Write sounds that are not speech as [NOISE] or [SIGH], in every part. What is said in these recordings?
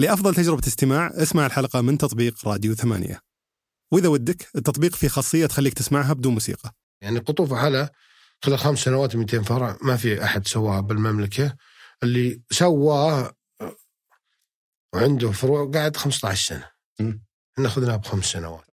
لأفضل تجربة استماع اسمع الحلقة من تطبيق راديو ثمانية. وإذا ودك التطبيق فيه خاصية تخليك تسمعها بدون موسيقى. يعني قطوف حلا خلال خمس سنوات 200 فرع ما في أحد سواها بالمملكة. اللي سواه وعنده فروع قاعد 15 سنة. مم. إحنا اخذناه بخمس سنوات.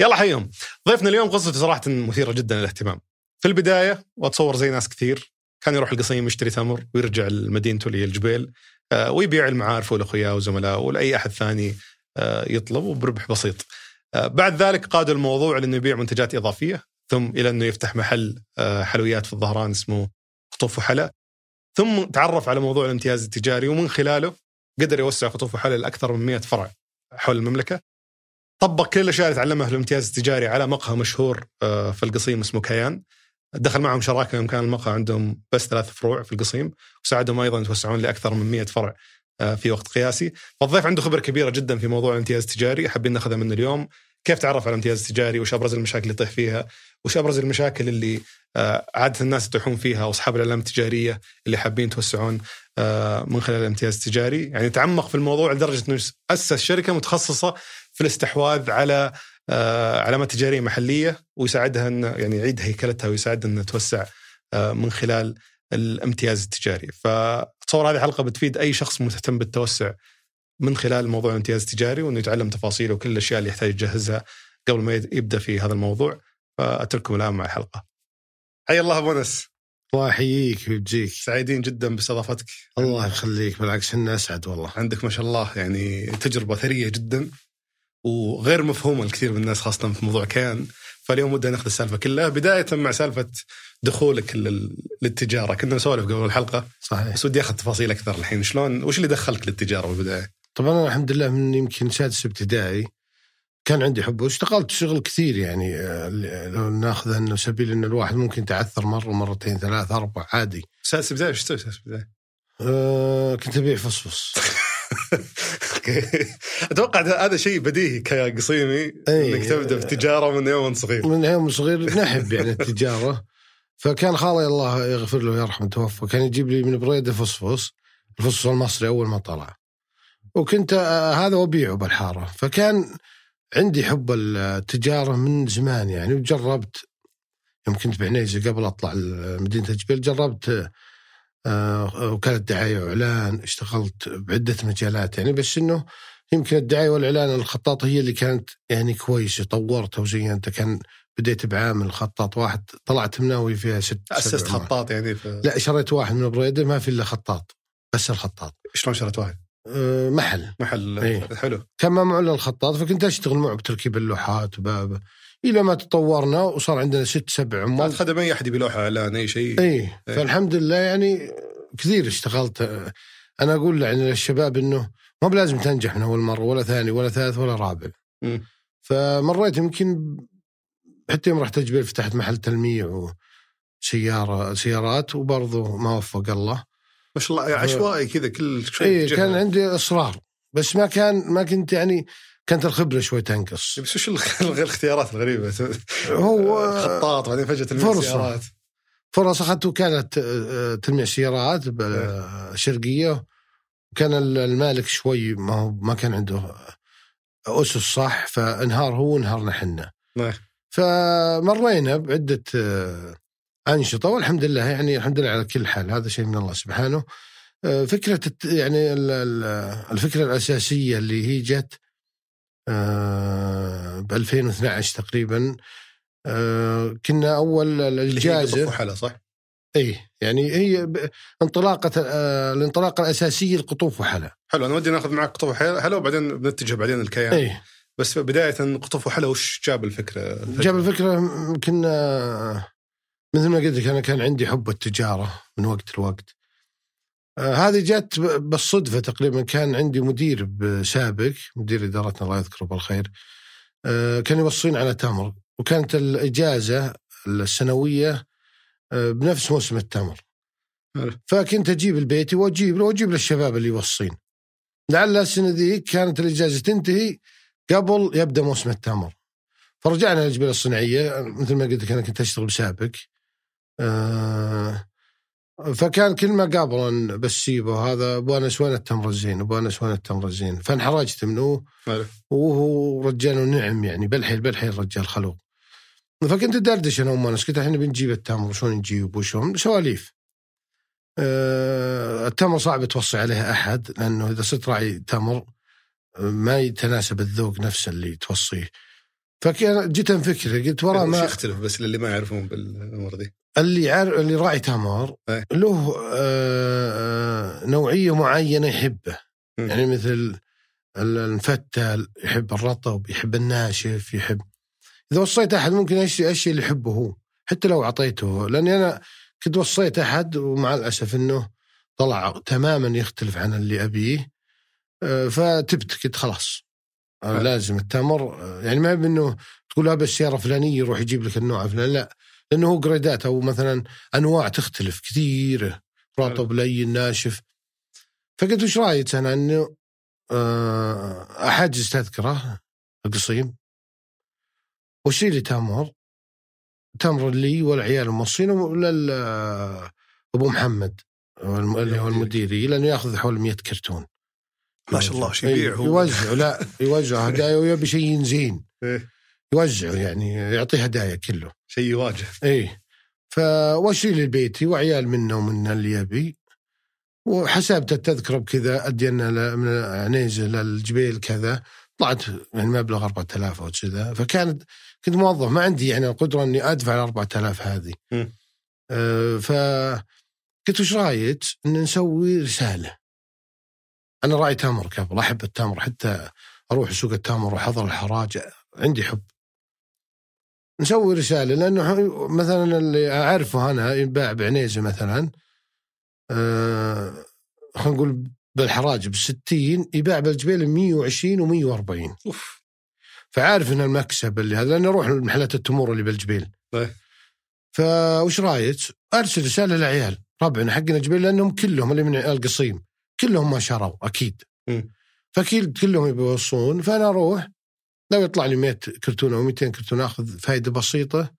يلا حيهم. ضيفنا اليوم قصته صراحة مثيرة جدا للاهتمام. في البداية وأتصور زي ناس كثير كان يروح القصيم يشتري تمر ويرجع لمدينته اللي هي الجبيل. ويبيع المعارف ولأخوياه وزملائه ولأي أحد ثاني آه، يطلب وبربح بسيط. آه، بعد ذلك قاد الموضوع لأنه يبيع منتجات إضافية ثم إلى أنه يفتح محل آه، حلويات في الظهران اسمه قطوف وحلا. ثم تعرف على موضوع الامتياز التجاري ومن خلاله قدر يوسع قطوف وحلا لأكثر من 100 فرع حول المملكة. طبق كل الأشياء اللي تعلمها في الامتياز التجاري على مقهى مشهور آه، في القصيم اسمه كيان. دخل معهم شراكة يوم كان المقهى عندهم بس ثلاث فروع في القصيم وساعدهم أيضا يتوسعون لأكثر من 100 فرع آه، في وقت قياسي. فالضيف عنده خبرة كبيرة جدا في موضوع الامتياز التجاري حابين ناخذها منه اليوم. كيف تعرف على الامتياز التجاري؟ وش أبرز المشاكل اللي يطيح فيها؟ وش أبرز المشاكل اللي آه، عادة الناس يطيحون فيها؟ وأصحاب الإعلام التجارية اللي حابين يتوسعون آه، من خلال الامتياز التجاري. يعني تعمق في الموضوع لدرجة إنه أسس شركة متخصصة في الاستحواذ على علامات تجارية محلية ويساعدها ان يعني يعيد هيكلتها ويساعدها ان توسع آه، من خلال الامتياز التجاري. فاتصور هذه حلقة بتفيد أي شخص مهتم بالتوسع من خلال موضوع الامتياز التجاري وإنه يتعلم تفاصيله وكل الأشياء اللي يحتاج يجهزها قبل ما يبدأ في هذا الموضوع. فأترككم الآن مع الحلقة. حيا الله أبو أنس. الله يحييك ويجزيك سعيدين جدا باستضافتك. الله يخليك بالعكس أنا أسعد والله. عندك ما شاء الله يعني تجربة ثرية جدا. وغير مفهومه لكثير من الناس خاصة في موضوع كيان. فاليوم ودنا ناخذ السالفة كلها بداية مع سالفة دخولك لل- للتجارة. كنا نسولف قبل الحلقة. صحيح. بس ودي أخذ تفاصيل أكثر الحين. شلون وش اللي دخلك للتجارة بالبداية؟ طبعا أنا الحمد لله من يمكن سادس ابتدائي كان عندي حب واشتغلت شغل كثير يعني آه، لو ناخذ انه سبيل أن الواحد ممكن يتعثر مرة مرتين ثلاث أربع عادي. سادس بدايه إيش تسوي سادس بدايه؟ أه كنت أبيع فصفص. [LAUGHS] أتوقع هذا- شيء بديهي كقصيمي إي. إنك تبدأ في التجاره من يوم صغير. من يوم صغير نحب يعني التجارة. فكان خالي الله يغفر له ويرحمه توفى. كان يجيب لي من بريده فصفص الفصفص المصري أول ما طلع. وكنت آه، هذا وابيعه بالحارة. فكان عندي حب التجارة من زمان يعني وجربت. يوم كنت بعنيزة قبل أطلع مدينة الجبيل جربت آه، وكاله دعايه وإعلان اشتغلت بعدة مجالات. يعني بس إنه يمكن الدعاية والإعلان الخطاط هي اللي كانت يعني كويسة طورتها وزينتها كان بديت بعامل خطاط واحد طلعت مناوي فيها ست مرات. خطاط يعني في... لا شريت واحد من بريده ما في إلا خطاط. بس الخطاط. شلون شريت واحد؟ أه، محل. محل. إيه. حلو. كان الا الخطاط فكنت أشتغل معه بتركيب اللوحات وباب إلى ما تطورنا وصار عندنا ست سبع عمال. خدم أي أحد يبي لوحه اعلان أي شيء. إيه. فالحمد لله يعني كثير اشتغلت. أنا أقول يعني للشباب إنه ما بلازم تنجح من أول مرة ولا ثاني ولا ثالث ولا رابع. مم. فمريت يمكن حتى يوم رحت الجبيل فتحت محل تلميع وسيارة سيارات وبرضه ما وفق الله. ما شاء الله عشوائي كذا كل شيء اي. كان عندي إصرار بس ما كان ما كنت يعني كانت الخبرة شوي تنقص. بس وش [LAUGHS] الاختيارات الغريبة؟ هو [LAUGHS] خطاط بعدين فجأة تلميذ فرصة. سيارات. فرص أخذت وكاله آه، تلميع سيارات بالشرقيه كان المالك شوي ما هو ما كان عنده أسس صح فانهار هو وانهارنا حنا نعم. فمرينا بعدة آه، أنشطة والحمد لله يعني الحمد لله على كل حال هذا شيء من الله سبحانه آه، الت- يعني ال- ال- الفكرة الأساسية اللي هي جت ب 2012 تقريبا آه، كنا الجائزه قطف وحلا صح؟ اي يعني هي انطلاقة آه، الانطلاقة الأساسية لقطوف وحلا حلو أنا ودي ناخذ معك قطف وحلا حلا وبعدين بنتجه بعدين الكيان اي بس بداية قطف وحلا وش جاب الفكرة؟ جاب الفكرة يمكن آه، مثل ما قلت لك أنا كان عندي حب التجارة من وقت لوقت. آه، هذه جت بالصدفة تقريبا. كان عندي مدير سابق مدير إدارتنا الله يذكره بالخير آه، كان يوصينا على تمر وكانت الإجازة السنوية آه، بنفس موسم التمر. فكنت أجيب البيتي وأجيب له وأجيب للشباب اللي يوصين. لعل السنة ذيك كانت الإجازة تنتهي قبل يبدأ موسم التمر فرجعنا للجبال الصناعية. مثل ما قلت لك أنا كنت أشتغل بسابق. آه فكان كل ما قابلا بالسيبه هذا ابو انس وين التمر الزين ابو انس وين التمر الزين فانحرجت منه. وهو رجال نعم يعني بالحيل بالحيل رجال خلوق. فكنت دردش أنا وام انس قلت إحنا بنجيب التمر شلون نجيب وشلون سواليف. أه التمر صعب توصي عليه أحد لأنه إذا صرت راعي تمر آه، ما يتناسب الذوق نفسه اللي توصيه. فكان جيت انفكر قلت ورا ما يختلف بس للي ما يعرفون بالأمور دي. اللي عارف اللي راعي تمر إيه. له آه، نوعية معينة يحبه مم. يعني مثل ال- المفتل يحب الرطب يحب الناشف يحب إذا وصيت أحد ممكن إيش الشيء اللي يحبه هو حتى لو أعطيته لأني أنا كنت وصيت أحد ومع الأسف إنه طلع تماما يختلف عن اللي أبيه آه، فتبت قلت خلاص آه،. لازم التمر آه، يعني ما بانه تقول هذا السيارة فلانية يروح يجيب لك النوع الفلاني لا لأنه هو جريدات أو مثلا أنواع تختلف كثيره رطب لين ناشف. فقلت وش رأيك أنا؟ إنه آه، احجز تذكره القصيم. واشتري لي تمر تمر لي والعيال الموصين ولل أبو محمد اللي هو المديري. لأنه يأخذ حول 100 كرتون. ما شاء الله إيه، يبيع هو. يوزع لا يوزع [LAUGHS] هدايا ويبي شيء زين. إيه. يوزعه يعني يعطيه هدايا كله. شيء يواجه. إيه. فواشي لي بيتي وعيال منه ومن اللي يبي. وحسبت التذكره بكذا ادينا من عنيزه للجبيل كذا. طلعت يعني مبلغ 4000 أو كذا. فكانت كنت موظف ما عندي يعني القدرة إني أدفع ال 4000 هذه. آه ف قلت وش رأيك؟ إن نسوي رسالة. أنا راعي تمر قبل أحب التمر حتى أروح سوق التمر واحضر الحراج. عندي حب. نسوي رسالة لأنه مثلا اللي أعرفه أنا ينباع بعنيزة مثلا آه خلينا نقول بالحراج ب 60 يباع بالجبيل 120 و140 أوف فعارف إن المكسب اللي هذا لأنه أروح لمحلات التمور اللي بالجبيل طيب. فوش رايك؟ أرسل رسالة للعيال ربعنا حقنا جبيل لأنهم كلهم اللي من القصيم كلهم ما شروا أكيد. فاكيد كلهم يبي يوصون فأنا أروح لو يطلع لي 100 كرتون أو 200 كرتون أخذ فائده بسيطة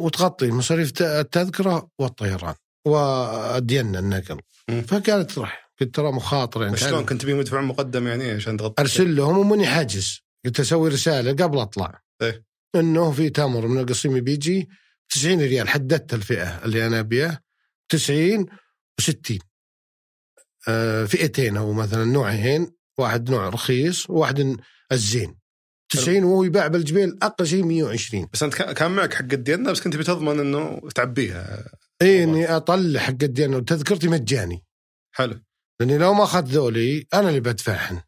وتغطي مصاريف التذكرة والطيران وادينا النقل. فكانت راح. قلت ترى مخاطرة يعني شلون كنت تبي مدفع مقدم يعني عشان تغطي؟ أرسل لهم ومني حاجز. قلت أسوي رسالة قبل أطلع. إيه. إنه في تمر من القصيم بيجي 90 ريال. حددت الفئة اللي أنا أبيها. 90 و60 آه فئتين أو مثلا نوعين. واحد نوع رخيص وواحد الزين. 90 وهو يباع بالجبيل أقل شيء 120 بس أنت كان- معك حق الدينا بس كنت بتضمن إنه تعبيها. اي إني أطلع حق الدين وتذكرتي مجاني. حلو. لأني لو ما أخذت ذولي أنا اللي بدفعهن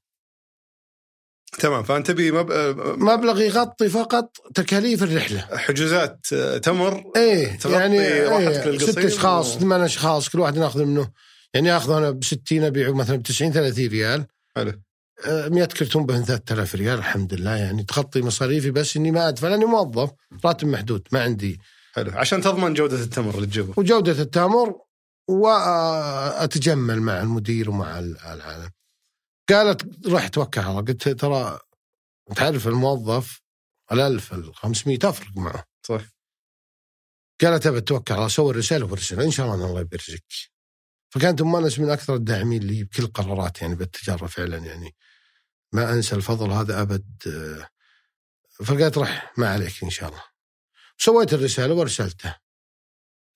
تمام فأنت تبي مب... مبلغ يغطي فقط تكاليف الرحلة. حجوزات آه، تمر إيه يعني للقصيم ست اشخاص و- ثمان أشخاص كل واحد ناخذ منه. يعني اخذه أنا ب 60 أبيعه مثلا ب 90 30 ريال. حلو. 100 كرتون بهن 3000 ريال الحمد لله. يعني تغطي مصاريفي بس إني ما أدفع لأني موظف راتب محدود ما عندي. حلو. عشان تضمن جودة التمر اللي تجيبه. وجودة التمر وأتجمل مع المدير ومع ال- العالم. قالت على الله قلت ترى تعرف الموظف الألف ال 500 تفرق معه. صح. قالت أبى اتوكل على سوي الرسالة وبرسل إن شاء الله الله يبرزك فكانت ام انس من أكثر الداعمين لي بكل قرارات يعني بالتجارة فعلا يعني. ما أنسى الفضل هذا أبد. آه، فقالت رح ما عليك إن شاء الله. سويت الرسالة وارسلتها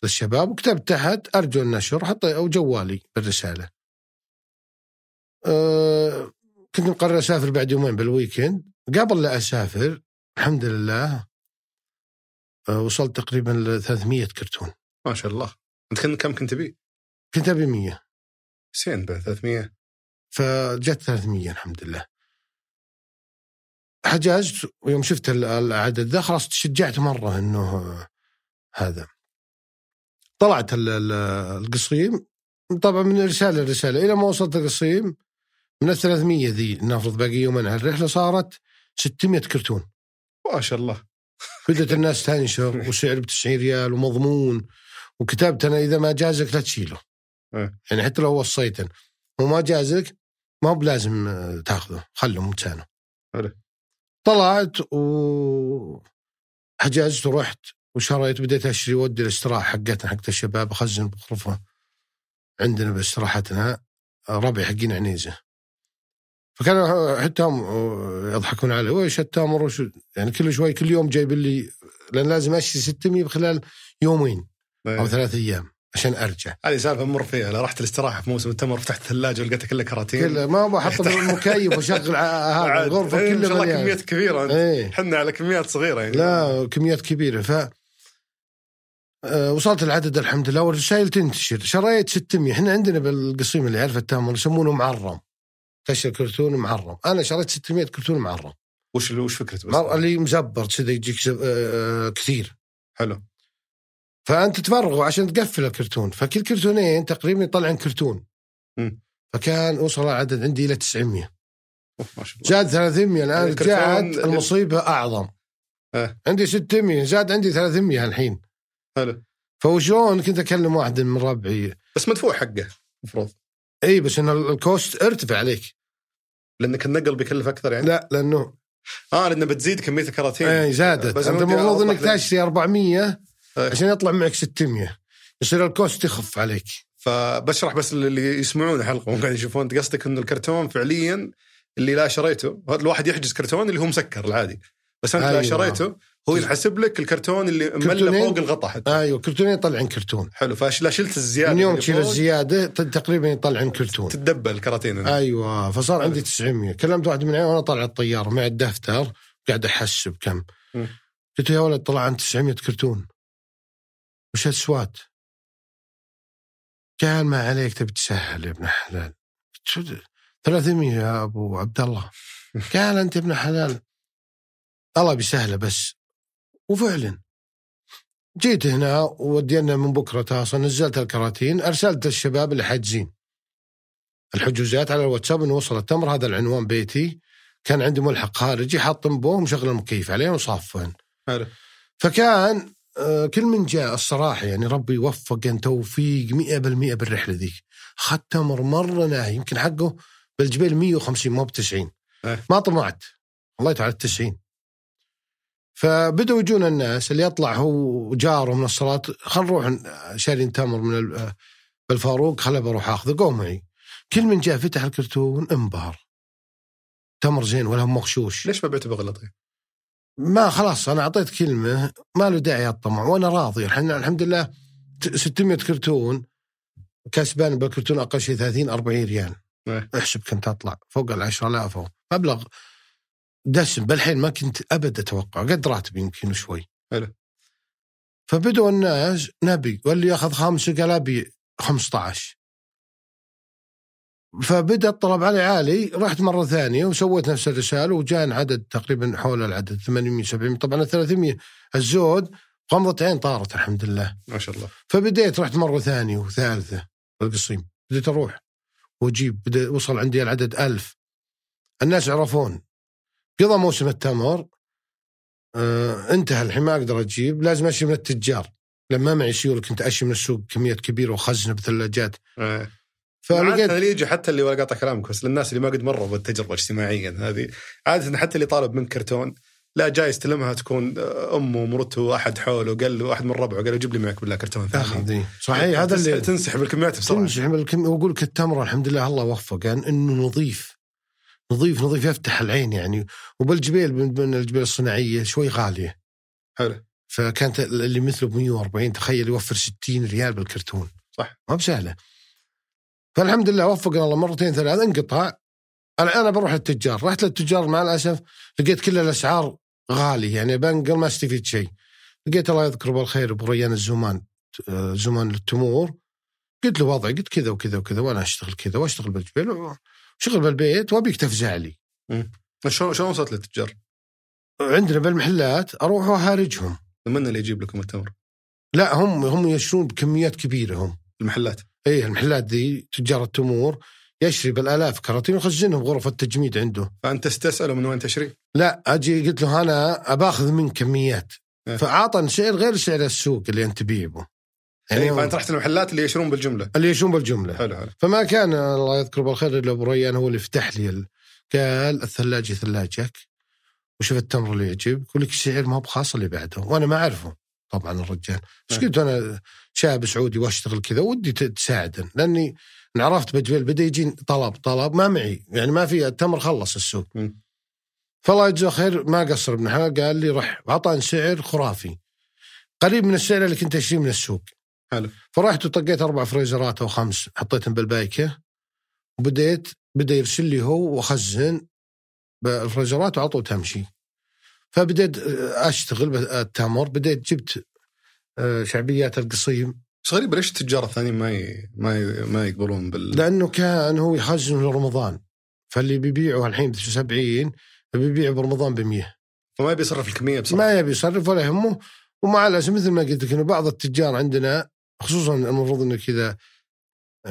للشباب وكتبت تحت أرجو النشر حط أو جوالي بالرسالة. أه كنت مقرر أسافر بعد يومين بال weekend. قبل لا أسافر الحمد لله أه وصلت تقريبا ل 300 كرتون. ما شاء الله. أنت كن- كم كنت تبي؟ كنت أبي 100 زين ب 300 فجت 300 الحمد لله. حجزت ويوم شفت ال- العدد ذا خلاص تشجعت مرة إنه هذا. طلعت ال- ال- القصيم. طبعا من رساله لرساله إلى ما وصلت القصيم من ال 300 ذي نفرض باقي يومين على الرحلة صارت 600 كرتون. ما شاء الله. بدأت الناس تنشر [LAUGHS] وسعر ب 90 ريال ومضمون. وكتبت أنا إذا ما جازك لا تشيله. إيه. يعني حتى لو وصيته وما جازك ما هو بلازم آه، تاخذه. خله حلو. طلعت و حجزت ورحت وشريت بديت اشتري ودي الاستراحة حقتنا حقت الشباب اخزن بغرفه عندنا باستراحتنا ربعي حقين عنيزة. فكانوا حتى هم يضحكون علي وش التمر وش يعني كل شوي كل يوم جايب لي لأن لازم اشتري 600 خلال يومين أو ثلاث أيام. عشان أرجع. هذه سالفة مر فيها. لو رحت الاستراحة في موسم التمر فتحت الثلاجة ولقيتها كلها كراتين. كله ما بحط المكيف [LAUGHS] واشغل ع- هذا الغرفة إيه، كلها شاء الله. كميات كبيرة. إيه. إحنا على كميات صغيرة يعني. لا كميات كبيرة. ف آه، وصلت العدد الحمد لله. والرسائل تنتشر شريت 600 إحنا عندنا بالقصيم اللي يعرف التامر يسمونه معرم. تشتري كرتون معرم. أنا شريت 600 كرتون معرم. وش وش فكرته بس؟ اللي مزبر كذا يجيك آه، آه، كثير. حلو. فأنت تفرغه عشان تقفل الكرتون. فكل كرتونين تقريبا يطلعن كرتون. فكان وصل العدد عندي إلى 900 أوف، ما شاء الله. زاد 300 الآن يعني رجعت المصيبة أعظم. إيه. عندي 600 زاد عندي 300 الحين. حلو. فوشلون كنت أكلم واحد من ربعي. بس مدفوع حقه المفروض. إي بس إن ال cost ارتفع عليك. لأنك النقل بيكلف أكثر يعني؟ لا لأنه آه لأنه بتزيد كمية الكراتين. إي زادت. بس أنت المفروض إنك. تشتري 400 إيه. عشان يطلع معك 600 يصير ال cost يخف عليك. فبشرح بس اللي يسمعون الحلقة مو قاعد يشوفون انت قصدك إنه الكرتون فعليا اللي لا شريته الواحد يحجز كرتون اللي هو مسكر العادي. بس انت لا أيوة. شريته هو ينحسب لك الكرتون اللي كرتونين؟ فوق الغطاء حتى. أيوه كرتونين يطلعن كرتون. حلو فلا شلت الزيادة من يوم تشيل الزيادة تقريبا يطلعن كرتون. تتدبل الكراتين أيوه فصار عندي 900 كلمت واحد من عيال وأنا طالع الطيارة معي الدفتر قاعد أحسب كم. قلت له يا ولد طلع عن 900 كرتون. وش السوات؟ قال ما عليك تبي تسهل يا ابن حلال. قلت شو ده؟ 300 يا أبو عبد الله قال [LAUGHS] انت ابن حلال. الله بيسهله بس. وفعلا. جيت هنا ودينا من بكرة تاصل نزلت الكراتين أرسلت الشباب اللي حاجزين الحجوزات على الواتساب إنه وصل التمر هذا العنوان بيتي. كان عندي ملحق خارجي حاط انبوه مشغل المكيف عليه وصافن. فكان كل من جاء الصراحة يعني ربي يوفق أن توفيق 100% بالرحلة ذيك. مرة ناهي يمكن حقه بالجبيل 150 مو ب 90 إيه. ما طمعت. والله تعالى 90 فبدأوا يجون الناس اللي يطلع هو جاره من الصلاة خل نروح شارين تمر من ال- بالفاروق خل بروح أخذه قوم معي. كل من جاء فتح الكرتون انبهر. تمر زين ولا مغشوش. ليش ما بعته بغلط ما خلاص أنا أعطيت كلمة ما له داعي الطمع وأنا راضي. الحين الحمد لله ت- 600 كرتون كسبان بالكرتون أقل شيء 30 40 ريال. إيه. أحسب كم تطلع فوق ال 10000 أو مبلغ دسم. بالحين ما كنت أبد أتوقع قد راتبي يمكن شوي. حلو. فبدوا الناس نبي واللي ياخذ خمسه قال أبي 15 فبدأ الطلب علي عالي رحت مرة ثانية وسويت نفس الرسالة وجاء عدد تقريبا حول العدد 800 700 طبعا ال 300 الزود غمضة عين طارت الحمد لله. ما شاء الله. فبديت رحت مرة ثانية وثالثة القصيم. بديت أروح وأجيب بدأ وصل عندي العدد ألف. الناس عرفون قضى موسم التمر آه انتهى الحين ما أقدر أجيب لازم أشي من التجار. لما معي سيوله كنت أشي من السوق كميات كبيرة وخزنة بثلاجات. إيه. فلقيت يجي حتى اللي ولا قاطع كلامك بس للناس اللي ما قد مروا بالتجربة اجتماعيا هذه عادة حتى اللي طالب منك كرتون لا جاي يستلمها تكون أمه ومرته احد حوله قال له احد من ربعه قال له جيب لي معك بالله كرتون ثاني. اخذ صحيح هذا اللي تنسحب الكميات بسرعة. تمشي بالكم وأقول لك التمر الحمد لله الله وفق يعني إنه نظيف. نظيف نظيف يفتح العين يعني. وبالجبيل من من الجبيل الصناعية شوي غالية. حلو. فكانت اللي مثله ب 140 تخيل يوفر 60 ريال بالكرتون. صح. ما بسهلة. فالحمد لله وفقنا الله مرتين ثلاث انقطع. أنا أنا بروح للتجار رحت للتجار مع الأسف لقيت كل الأسعار غالي يعني بنقل ما استفيد شيء. لقيت الله يذكره بالخير ابو ريان الزمان آه، زمان للتمور. قلت له وضعي قلت كذا وكذا وكذا وأنا أشتغل كذا وأشتغل بالجبيل وشغل بالبيت وأبيك تفزع لي. شلون شلون وصلت للتجار؟ عندنا بالمحلات أروح وأهارجهم. من اللي يجيب لكم التمر؟ لا هم هم يشترون بكميات كبيرة هم. المحلات. إيه المحلات دي تجار التمور يشري بالآلاف كراتين ويخزنهم بغرف التجميد عنده. فأنت تساله من وين تشري؟ لا أجي قلت له أنا أباخذ من كميات. إيه. فاعطني سعر غير سعر السوق اللي أنت تبيع به يعني فأنت رحت المحلات اللي يشترون بالجملة. اللي يشون بالجملة. حلو حلو. فما كان الله يذكره بالخير إلا أبو ريان هو اللي فتح لي ال- قال الثلاجة ثلاجك. وشوف التمر اللي يعجبك ولك سعر ما بخاص اللي بعده. وأنا ما أعرفه طبعا الرجال. بس نعم. قلت أنا؟ شاب سعودي واشتغل كذا ودي تساعدن لأني عرفت بجبيل بدا يجي طلب طلب ما معي. يعني ما في التمر خلص السوق. فالله يجزاه خير ما قصر ابن حلال قال لي رح أعطاني سعر خرافي. قريب من السعر اللي كنت أشتريه من السوق. حلو. فرحت وطقيت أربع فريزرات أو خمس حطيتهم بالبايكه وبديت بدا يرسل لي هو واخزن بالفريزرات وعطوا تمشي. فبديت آه، أشتغل بالتمر. بديت جبت شعبيات القصيم. بس غريب ليش التجار الثانيين ما ي... ما ي... ما يقبلون بال. لأنه كان هو يخزن لرمضان. فاللي بيبيعه الحين ب 70 بيبيعه برمضان ب 100 فما يبي يصرف الكمية بصراحة. ما يبي يصرف ولا يهمه. ومع الأسف مثل ما قلت لك إنه بعض التجار عندنا خصوصا المفروض إنك إذا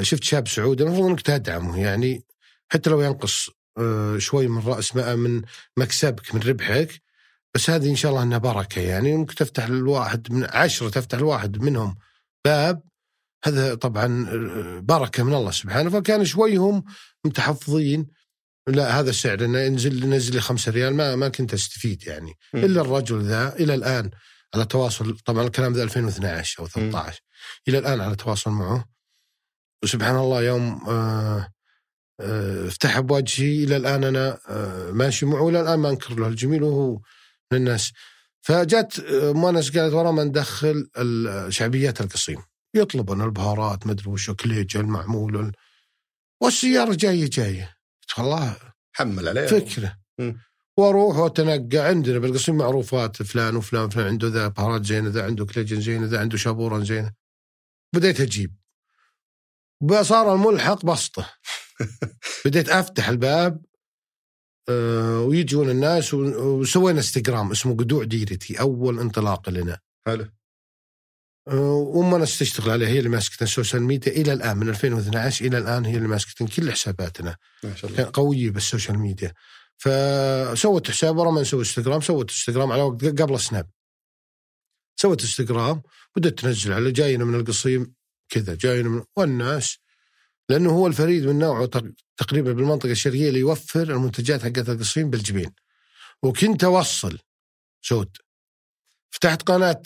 شفت شاب سعودي المفروض إنك تدعمه. يعني حتى لو ينقص آه، شوي من رأس ما- من مكسبك من ربحك بس هذه إن شاء الله إنها بركة يعني ممكن تفتح الواحد من عشرة تفتح الواحد منهم باب. هذا طبعا آه، بركة من الله سبحانه. فكان شوي هم متحفظين. لا هذا السعر إنه ينزل نزل لي 5 ريال ما ما كنت أستفيد يعني. مم. إلا الرجل ذا إلى الآن على تواصل طبعا الكلام ذا 2012 أو 13 إلى الآن على تواصل معه. وسبحان الله يوم آه آه افتح بوجهي إلى الآن أنا آه ماشي معه. والى الآن ما أنكر له الجميل وهو من الناس. فجت آه، ام انس قالت ورا ما ندخل شعبيات القصيم. يطلبون البهارات مدري وش كليجا المعمول وال- والسيارة جاية جاية. والله حمل عليه فكرة. وأروح واتنقى عندنا بالقصيم معروفات فلان وفلان فلان عنده ذا بهارات زينة ذا عنده كليجا زينة ذا عنده شابورا زينة. بديت أجيب. صار الملحق بسطة. [LAUGHS] بديت أفتح الباب ويجون الناس وسوينا انستغرام اسمه قدوع ديرتي أول انطلاقه لنا. حلو. آه، وامنا تشتغل عليه هي اللي ماسكه ال social media إلى الآن من 2012 إلى الآن هي اللي ماسكه كل حساباتنا. ما شاء الله. قويه بال social media. فسوت حساب ورا ما نسوي انستغرام سوت انستغرام على وقت قبل سناب. سوت انستغرام بدأت تنزل على جاينا من القصيم كذا جاينا من والناس لأنه هو الفريد من نوعه تق- تقريبا بالمنطقة الشرقية اللي يوفر المنتجات حقت القصيم بالجبيل. وكنت أوصل سود فتحت قناة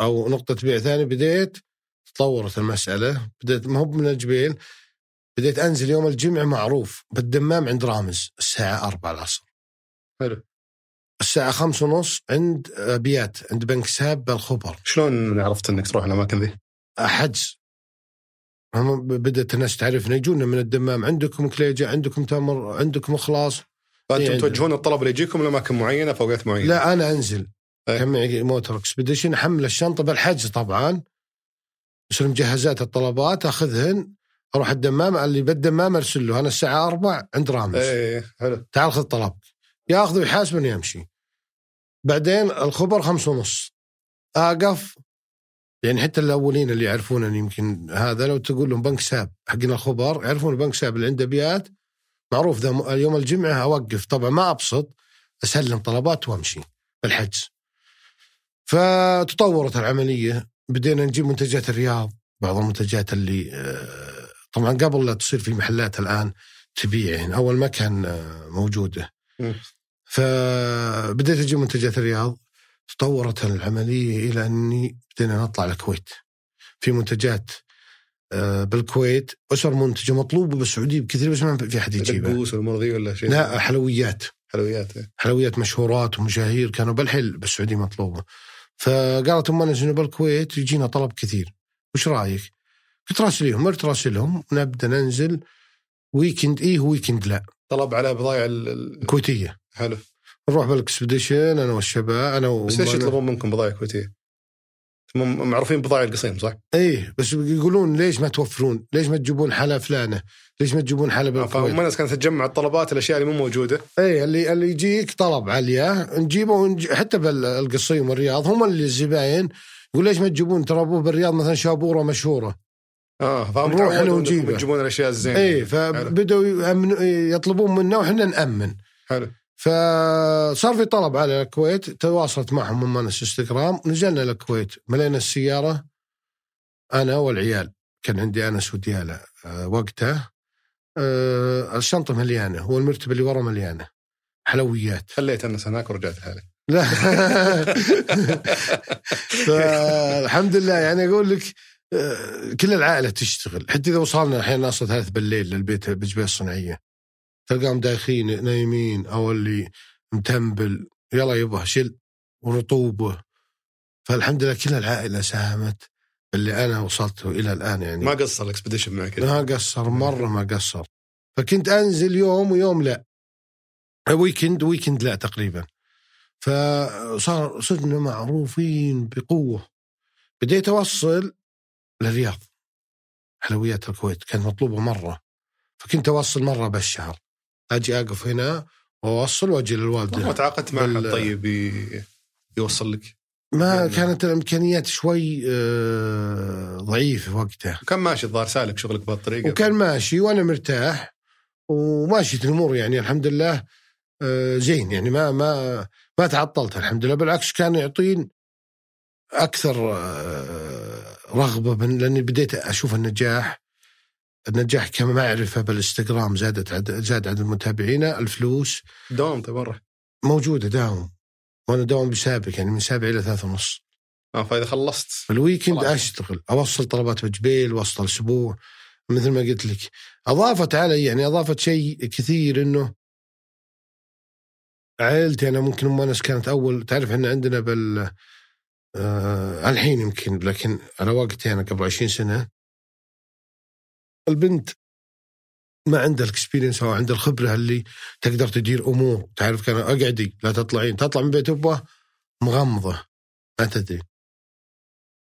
أو نقطة بيع ثانية بديت تطورت المسألة بديت ما هو من الجبيل بديت أنزل يوم الجمعة معروف بالدمام عند رامز الساعة 4 العصر. حلو. الساعة خمسة ونص عند أبيات عند بنك ساب بالخبر شلون عرفت إنك تروح الأماكن ذي؟ حجز. بدأت الناس تعرفنا يجونا من الدمام. عندكم كليجة عندكم تمر عندكم إخلاص. فأنتم إيه، توجهون الطلب اللي يجيكم لأماكن معينة في أوقات معينة. لا أنا أنزل. إيه. كان معي موتور Expedition أحمل الشنطة بالحجز طبعا. يصير مجهزات الطلبات أخذهن أروح الدمام اللي بالدمام أرسل له. أنا الساعة 4 عند رامز. إيه حلو. تعال خذ طلبك ياخذ ويحاسبني يمشي. بعدين الخبر خمسة ونص. آقف. يعني حتى الأولين اللي يعرفونني يمكن هذا لو تقول لهم بنك ساب حق الخبر يعرفون بنك ساب اللي عنده ابيات معروف ذا يوم الجمعة أوقف. طبعا ما أبسط أسلم طلبات وأمشي بالحجز. فتطورت العملية بدينا نجيب منتجات الرياض بعض المنتجات اللي آه، طبعا قبل لا تصير في محلات الآن تبيع يعني أول ما كان آه، موجودة. فبديت أجيب منتجات الرياض. تطورت العملية إلى أني بدينا نطلع الكويت. في منتجات آه، بالكويت أسر منتجة مطلوبة بالسعودية بكثير بس ما في احد يجيبها. دقوس والامور ذي ولا شيء؟ لا حلويات. حلويات إيه. حلويات مشهورات ومشاهير كانوا بالحل بالسعودية مطلوبة. فقالت أمنا انه بالكويت؟ يجينا طلب كثير. وش رأيك؟ قلت راسليهم. مرت راسلهم. نبدا ننزل weekend إيه weekend لا. طلب على بضائع ال- ال- كويتية. حلو. نروح بال Expedition أنا والشباب أنا بس ليش. يطلبون منكم بضائع كويتية؟ معروفين بضائع القصيم صح؟ إيه بس يقولون ليش ما توفرون؟ ليش ما تجيبون حلا فلانة؟ ليش ما تجيبون حلا بالكويت؟ فهم الناس كانت تجمع الطلبات الأشياء اللي مو موجودة إيه اللي اللي يجيك طلب عليه نجيبه ونج... حتى بالقصيم والرياض هم اللي الزباين يقول ليش ما تجيبون ترى أبوه بالرياض مثلا شابورة مشهورة آه فهم نروح إنكم ونجيبه. تجيبون الأشياء الزينة إيه فبدأوا يأمن... يطلبون منا وحنا نأمن حلو فصار في طلب على الكويت تواصلت معهم من منس إنستغرام نزلنا الكويت ملينا السيارة أنا والعيال. كان عندي أنس وديالة آه، وقتها. آه، الشنطة مليانة والمرتبة اللي ورا مليانة. حلويات. خليت أنا هناك ورجعت لحالي لا. [LAUGHS] فالحمد لله يعني أقول لك آه، كل العائلة تشتغل. حتى إذا وصلنا الحين أصلا ثلاث بالليل للبيت بالجبال الصناعية. تلقاهم دايخين نايمين أو اللي متنبل يلا يبا شل ورطوبة. فالحمد لله كل العائلة ساهمت اللي أنا وصلته إلى الآن يعني. ما قصر ال Expedition معك ما قصر مرة ما قصر. فكنت أنزل يوم ويوم لا. weekend و weekend لا تقريبا. فصار صرنا معروفين بقوة. بديت أوصل للرياض حلويات الكويت كانت مطلوبة مرة. فكنت أوصل مرة بالشهر. أجي أقف هنا وأوصل وأجي للوالدة. ما تعاقدت مع بال- طيب يوصل لك؟ ما يعني- كانت الإمكانيات شوي آه، ضعيفة وقتها. كان ماشي الظاهر سالك شغلك بهالطريقة. وكان ماشي وأنا مرتاح وماشية الأمور يعني الحمد لله آه، زين يعني ما ما ما تعطلت الحمد لله. بالعكس كان يعطين أكثر آه، رغبة من لأني بديت أشوف النجاح. النجاح كمعرفه بالإنستغرام زادت عد زاد عدد المتابعين الفلوس دوام طيب مره موجودة داوم. وأنا داوم بسابق يعني من سابع إلى ثلاثة ونص. آه فإذا خلصت. في الويكند خلاص. أشتغل أوصل طلبات بجبيل وسط الأسبوع مثل ما قلت لك. أضافت علي يعني أضافت شيء كثير إنه عائلتي أنا ممكن أم أنس كانت أول تعرف إحنا عندنا بال آه الحين يمكن لكن على وقتي أنا قبل 20 سنة. البنت ما عندها ال experience أو عندها الخبرة اللي تقدر تدير أمور. تعرف كان أقعدي لا تطلعين. تطلع من بيت ابوها مغمضة. ما تدري.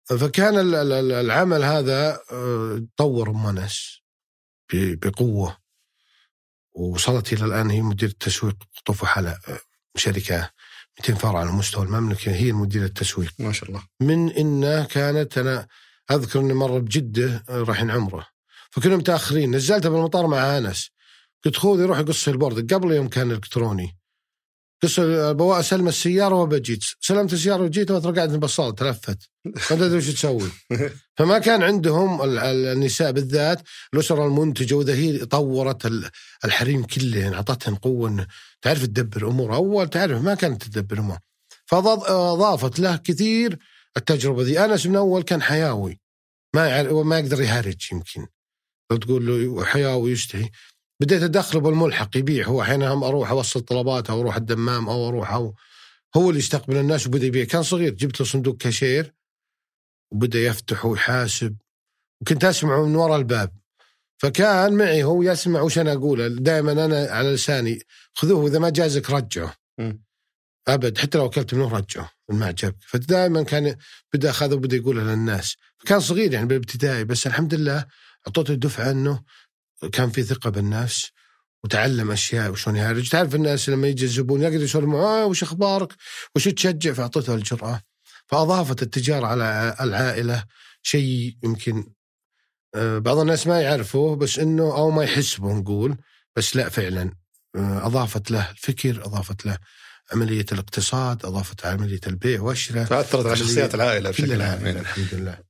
فكان ال- ال- ال- العمل هذا آه، طور ام انس بقوة. وصلت إلى الآن هي مدير تسويق قطوف وحلا آه، شركة 200 فرع على مستوى المملكة. هي مدير التسويق. ما شاء الله. من انه كانت أنا أذكر إني مره بجدة آه، رايحين عمره. فكنا متأخرين. نزلتها بالمطار مع أنس. قلت خذي روحي قصي البورد قبل يوم كان إلكتروني. قص بواء أسلم السيارة وبجيت سلمت السيارة وجيت وترى قاعد بصال تلفت. ما تدري وش تسوي. [LAUGHS] فما كان عندهم ال- ال- النساء بالذات الأسرة المنتجة وإذا هي طورت ال- الحريم كلهن اعطتهن قوة إن تعرف تدبر امور أول تعرف ما كانت تدبر امور فاضافت له كثير التجربة ذي. أنس من أول كان حيوي ما ما يقدر يهرج يمكن. تقول له حيوي يشتهي بديت أدخله بالملحق يبيع هو. أحيانا هم أروح أوصل طلبات أو أروح الدمام أو أروح أو هو اللي يستقبل الناس وبدأ يبيع. كان صغير جبت له صندوق كاشير وبدأ يفتح ويحاسب. وكنت أسمعه من وراء الباب. فكان معي هو يسمع وش أنا أقوله. دائما أنا على لساني خذوه إذا ما جازك رجعه. أبد حتى لو أكلت منه رجعه ما عجبك. فدائما كان بدأ أخذه وبدأ يقولها للناس. كان صغير يعني بالابتدائي بس الحمد لله اعطيته دفعة إنه كان في ثقة بالنفس وتعلم أشياء وشلون يهرج تعرف الناس لما يجي الزبون يقدر يسولف معه آه وش أخبارك؟ وش تشجع؟ فاعطيته الجرأة. فأضافت التجارة على العائلة شيء يمكن آه، بعض الناس ما يعرفوه بس إنه أو ما يحسبه نقول بس لا فعلا. آه، أضافت له الفكر أضافت له عملية الاقتصاد أضافت عملية البيع والشراء فأثرت على شخصيات العائلة كل بشكل عام العائله يعني. الحمد لله.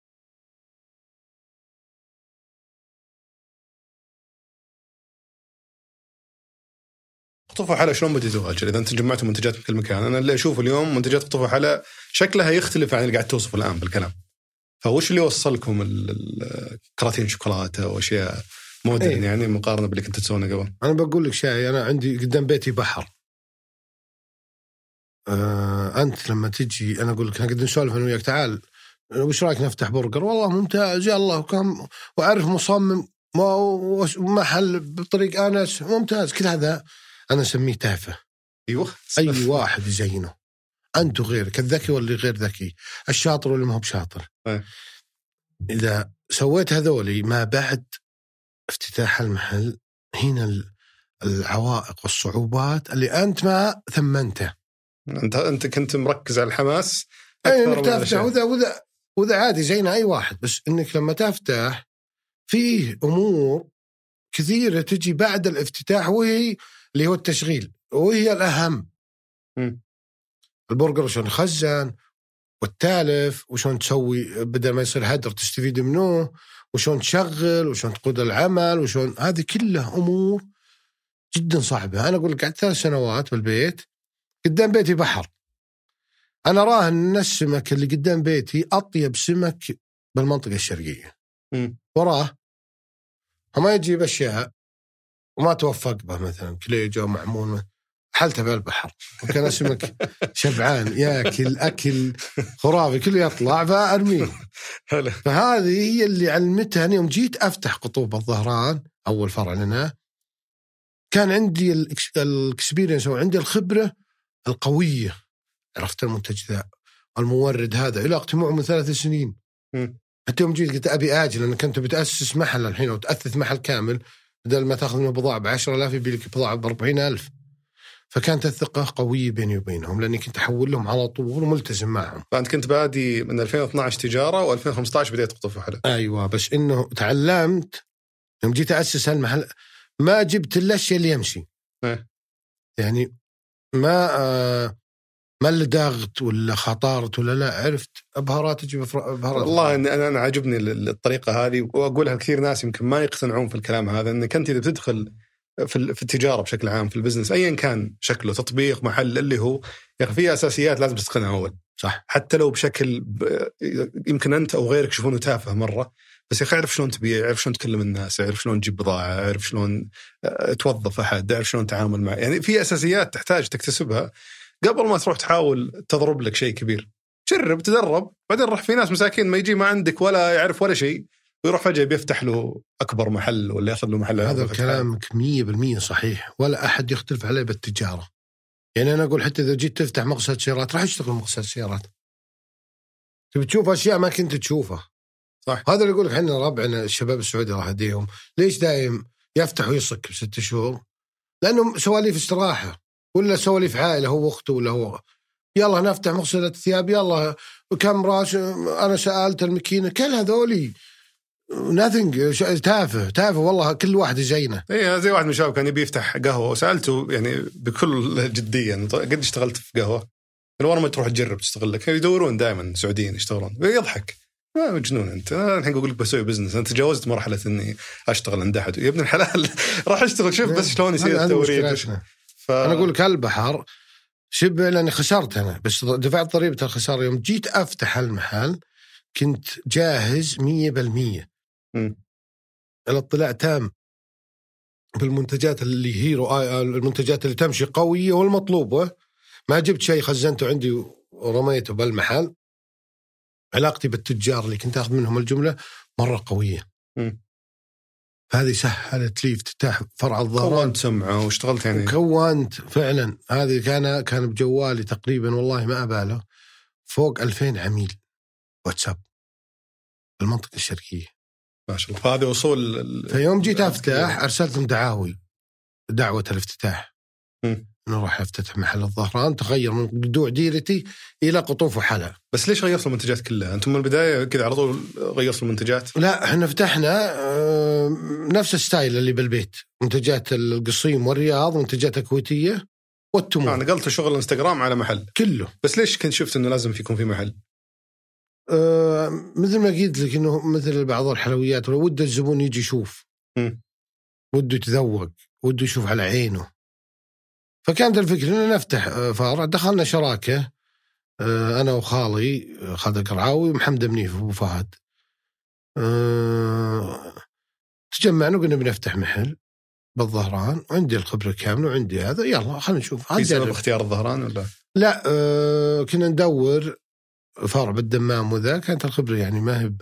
قطوف حلا شلون بديتوا هاجر إذا أنتم جمعتوا منتجات من كل مكان أنا اللي اشوفه اليوم منتجات قطوف حلا شكلها يختلف عن اللي قاعد توصفه الآن بالكلام. فوش اللي وصلكم كراتين شوكولاتة وأشياء؟ مودرن إيه. يعني مقارنة باللي كنت تسوونه قبل. أنا بقول لك شيء أنا عندي قدام بيتي بحر. آه أنت لما تجي أنا أقول لك أنا قد نسولف أنا وياك تعال وش رأيك نفتح برجر؟ والله ممتاز يلا وكم وأعرف مصمم ما- محل بطريق آنس ممتاز كل هذا. أنا أسميه تافه. أيوه. أي واحد يزينه. انت وغيرك الذكي واللي غير ذكي. الشاطر واللي ما هو بشاطر. أي. إذا سويت هذولي ما بعد افتتاح المحل هنا ال- العوائق والصعوبات اللي أنت ما ثمنته. أنت أنت كنت مركز على الحماس أي إنك تفتح. وذا وذا وذا عادي زينا أي واحد بس إنك لما تفتح فيه أمور كثيرة تجي بعد الافتتاح وهي اللي هو التشغيل وهي الأهم. مم. البرجر شلون يخزن والتالف وشلون تسوي بدل ما يصير هدر تستفيد منه وشلون تشغل وشلون تقود العمل وشلون هذه كلها أمور جدا صعبة. أنا أقول لك قعدت ثلاث سنوات بالبيت قدام بيتي بحر. أنا راهن إن السمك اللي قدام بيتي أطيب سمك بالمنطقة الشرقية. وراه. وما يجيب أشياء وما توفق به مثلا كليجه معمول حلته بالبحر. وكان اسمك [LAUGHS] شبعان ياكل أكل خرافي كله يطلع فأرميه. [LAUGHS] فهذه هي اللي علمتها يوم جيت أفتح قطوف الظهران أول فرع لنا كان عندي ال experience أو عندي الخبرة القوية عرفت المنتج ذا المورد هذا إلى اقتناعه من ثلاث سنين. حتى يوم جيت قلت أبي آجل لانك انت بتأسس محل الحين وتاثث محل كامل بدل ما تاخذ منه بضاعة ب 10000 يبي لك بضاعة ب 40000 فكانت الثقة قوية بيني وبينهم لأني كنت أحول لهم على طول وملتزم معهم. فأنت كنت بادي من 2012 تجارة و2015 بديت قطف وحلا أيوه بس إنه تعلمت يوم جيت أسس المحل ما جبت إلا الشيء اللي يمشي. إيه. يعني ما آه ما اللي داغت ولا خطرت ولا لا عرفت بهارات أفر- بهارات والله إن أنا أنا عاجبني ال- الطريقة هذه وأقولها لكثير ناس يمكن ما يقتنعون في الكلام هذا إنك أنت إذا بتدخل في في التجارة بشكل عام في البزنس ايا كان شكله تطبيق محل اللي هو يا أخي في أساسيات لازم تتقنها أول. صح. حتى لو بشكل ب... يمكن أنت أو غيرك يشوفونه تافه مرة بس يا أخي اعرف شلون تبيع اعرف شلون تكلم الناس اعرف شلون تجيب بضاعة اعرف شلون آه، توظف أحد اعرف شلون تتعامل معه يعني في أساسيات تحتاج تكتسبها قبل ما تروح تحاول تضرب لك شيء كبير. جرب تدرب. بعدين راح في ناس مساكين ما يجي ما عندك ولا يعرف ولا شيء ويروح فجأة بيفتح له أكبر محل ولا يأخذ له محل هذا. كلامك 100% صحيح. ولا أحد يختلف عليه بالتجارة. يعني أنا أقول حتى إذا جيت تفتح مقصد سيارات راح اشتغل مقصد سيارات تبي تشوف أشياء ما كنت تشوفها. صح. هذا اللي يقول لك إحنا ربعنا الشباب السعودي الله يهديهم ليش دايم يفتح ويصك بست شهور؟ لأنه سواليف استراحة. ولا سواليف عائلة هو وأخته ولا هو. يلا نفتح مغسلة ثياب يلا كم راس أنا سألت الماكينه كل هذولي nothing تافه تافه والله كل واحد زينة. اي زي واحد من الشباب كان يبي يفتح قهوة وسألته يعني بكل جدية قد اشتغلت في قهوة؟ قال والله ما تروح تجرب تشتغل لك. يدورون دائما سعوديين يشتغلون. يضحك. ما مجنون أنت. أنا الحين أقول لك بسوي business انت تجاوزت مرحلة إني أشتغل عند أحد. يا ابن الحلال [LAUGHS] راح أشتغل. شوف بس شلون يصير التوريد. ف... أنا أقول لك البحر شبه لأني خسرت أنا بس دفعت ضريبة الخسارة. يوم جيت أفتح المحل كنت جاهز 100% مم. الاطلاع تام. بالمنتجات اللي هي رؤا- المنتجات اللي تمشي قوية والمطلوبة. ما جبت شيء خزنته عندي ورميته بالمحل. علاقتي بالتجار اللي كنت آخذ منهم الجملة مرة قوية. مم. هذه سهلت لي افتتاح فرع الظهران كونت سمعه واشتغلت يعني. كونت فعلا. هذه كان كان بجوالي تقريبا والله ما ابالغ فوق 2000 عميل واتساب. المنطقة الشرقية. ما شاء الله. فهذا وصول فيوم جيت أفتح ارسلت لهم دعاوي دعوة الافتتاح. مم. انه راح افتتح محل الظهران تغير من قدوع ديرتي إلى قطوف وحلا. بس ليش غيرت المنتجات كلها؟ أنتم من البداية كذا على طول غيرت المنتجات؟ لا إحنا فتحنا آه، نفس الستايل اللي بالبيت. منتجات القصيم والرياض منتجات الكويتية آه والتمور نقلت شغل الانستغرام على محل. كله. بس ليش كنت شفت إنه لازم يكون في محل؟ آه، مثل ما قلت لك إنه مثل بعض الحلويات ولو ود الزبون يجي يشوف. وده يتذوق. وده يشوف على عينه. فكانت الفكرة ان نفتح آه، فرع دخلنا شراكة آه، أنا وخالي آه، خالد القرعاوي ومحمد منيف ابو فهد. تجمعنا وقلنا بنفتح محل بالظهران. وعندي الخبرة كاملة وعندي هذا. يلا خلينا نشوف. في سبب. اختيار الظهران ولا؟ لا آه كنا ندور فرع بالدمام وذا. كانت الخبرة يعني ما هي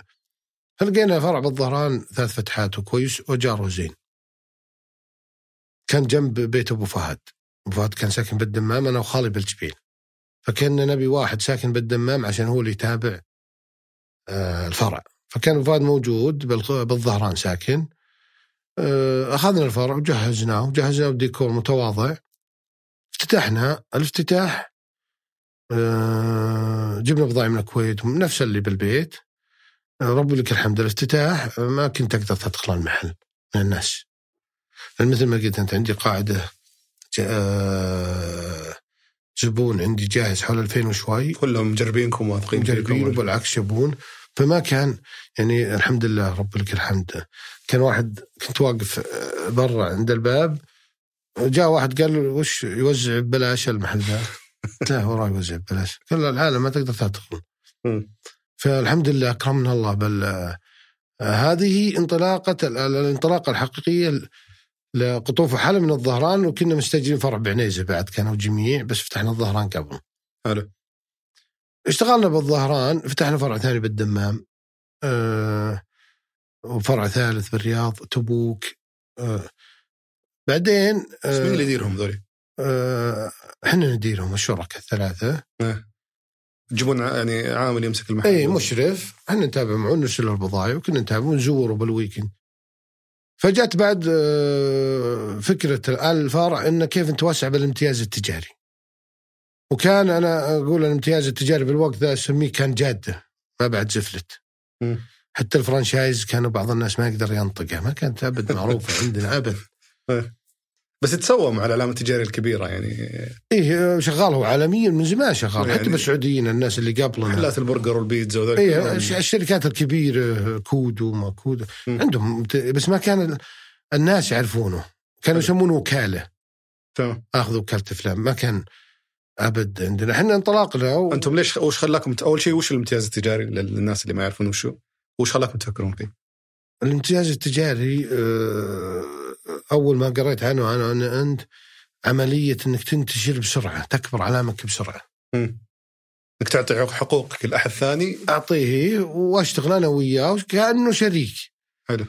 فلقينا فرع بالظهران ثلاث فتحات وكويس وجاره زين. كان جنب بيت أبو فهد، فهد كان ساكن بالدمام أنا وخالي بالجبيل. فكنا نبي واحد ساكن بالدمام عشان هو اللي يتابع آه الفرع. فكان فهد موجود بالظهران ساكن. آه أخذنا الفرع وجهزناه وجهزناه بديكور متواضع. افتتحنا الافتتاح آه، جبنا بضاعة من الكويت نفس اللي بالبيت ربي لك الحمد الافتتاح ما كنت أقدر تدخل المحل من الناس مثل ما قلت أنت عندي قاعدة زبون عندي جاهز حول 2000 وشوي. كلهم مجربينكم واثقين مجربين وبالعكس يبون فما كان يعني الحمد لله رب لك الحمد. كان واحد كنت واقف آه، برا عند الباب. جاء واحد قال له وش يوزع ببلاش المحل ذا؟ قلت له وراي يوزع ببلاش. قال له العالم ما تقدر تدخل. فالحمد لله أكرمنا الله. بل آه، هذه انطلاقة ال- الانطلاقة الحقيقية لقطوف حلا من الظهران وكنا مستاجرين فرع بعنيزة بعد كانوا جميع بس فتحنا الظهران قبل. حلو. اشتغلنا بالظهران فتحنا فرع ثاني بالدمام آه وفرع ثالث بالرياض تبوك آه بعدين بس مين اللي يديرهم ذولي؟ آه، إحنا نديرهم الشركاء الثلاثة. تجيبون ع- يعني عامل يمسك المحل اي مشرف إحنا نتابع معه نرسل له البضائع وكنا نتابع ونزوره بالويكند. فجت بعد آه، فكرة الفرع انه كيف نتوسع بالامتياز التجاري. وكان أنا أقول الامتياز التجاري بالوقت ذا أسميه كان جادة ما بعد زفلت. حتى ال franchise كانوا بعض الناس ما يقدر ينطقه ما كانت أبد معروفة [LAUGHS] عندنا أبد. بس تسوى مع العلامه التجاريه الكبيرة يعني. إيه شغال هو عالميا من زمان شغال يعني- حتى بالسعوديين الناس اللي قبلنا. محلات البرجر والبيتزا وذول إيه الشركات الكبيرة كودو ما كودو مم. عندهم بس ما كان ال- الناس يعرفونه. كانوا يسمونه وكالة. تمام. اخذ وكالة فلان ما كان أبد عندنا. إحنا انطلاقنا و... أنتم ليش وش خلاكم أول شيء وش الامتياز التجاري للناس اللي ما يعرفون وشو؟ وش خلاكم تفكرون فيه؟ الامتياز التجاري آه، أول ما قريت عنه أنا أنا أنت عملية إنك تنتشر بسرعة تكبر علامك بسرعة. إنك تعطي حقوقك لأحد ثاني. أعطيه وأشتغل أنا وياه كانه شريك. حلو.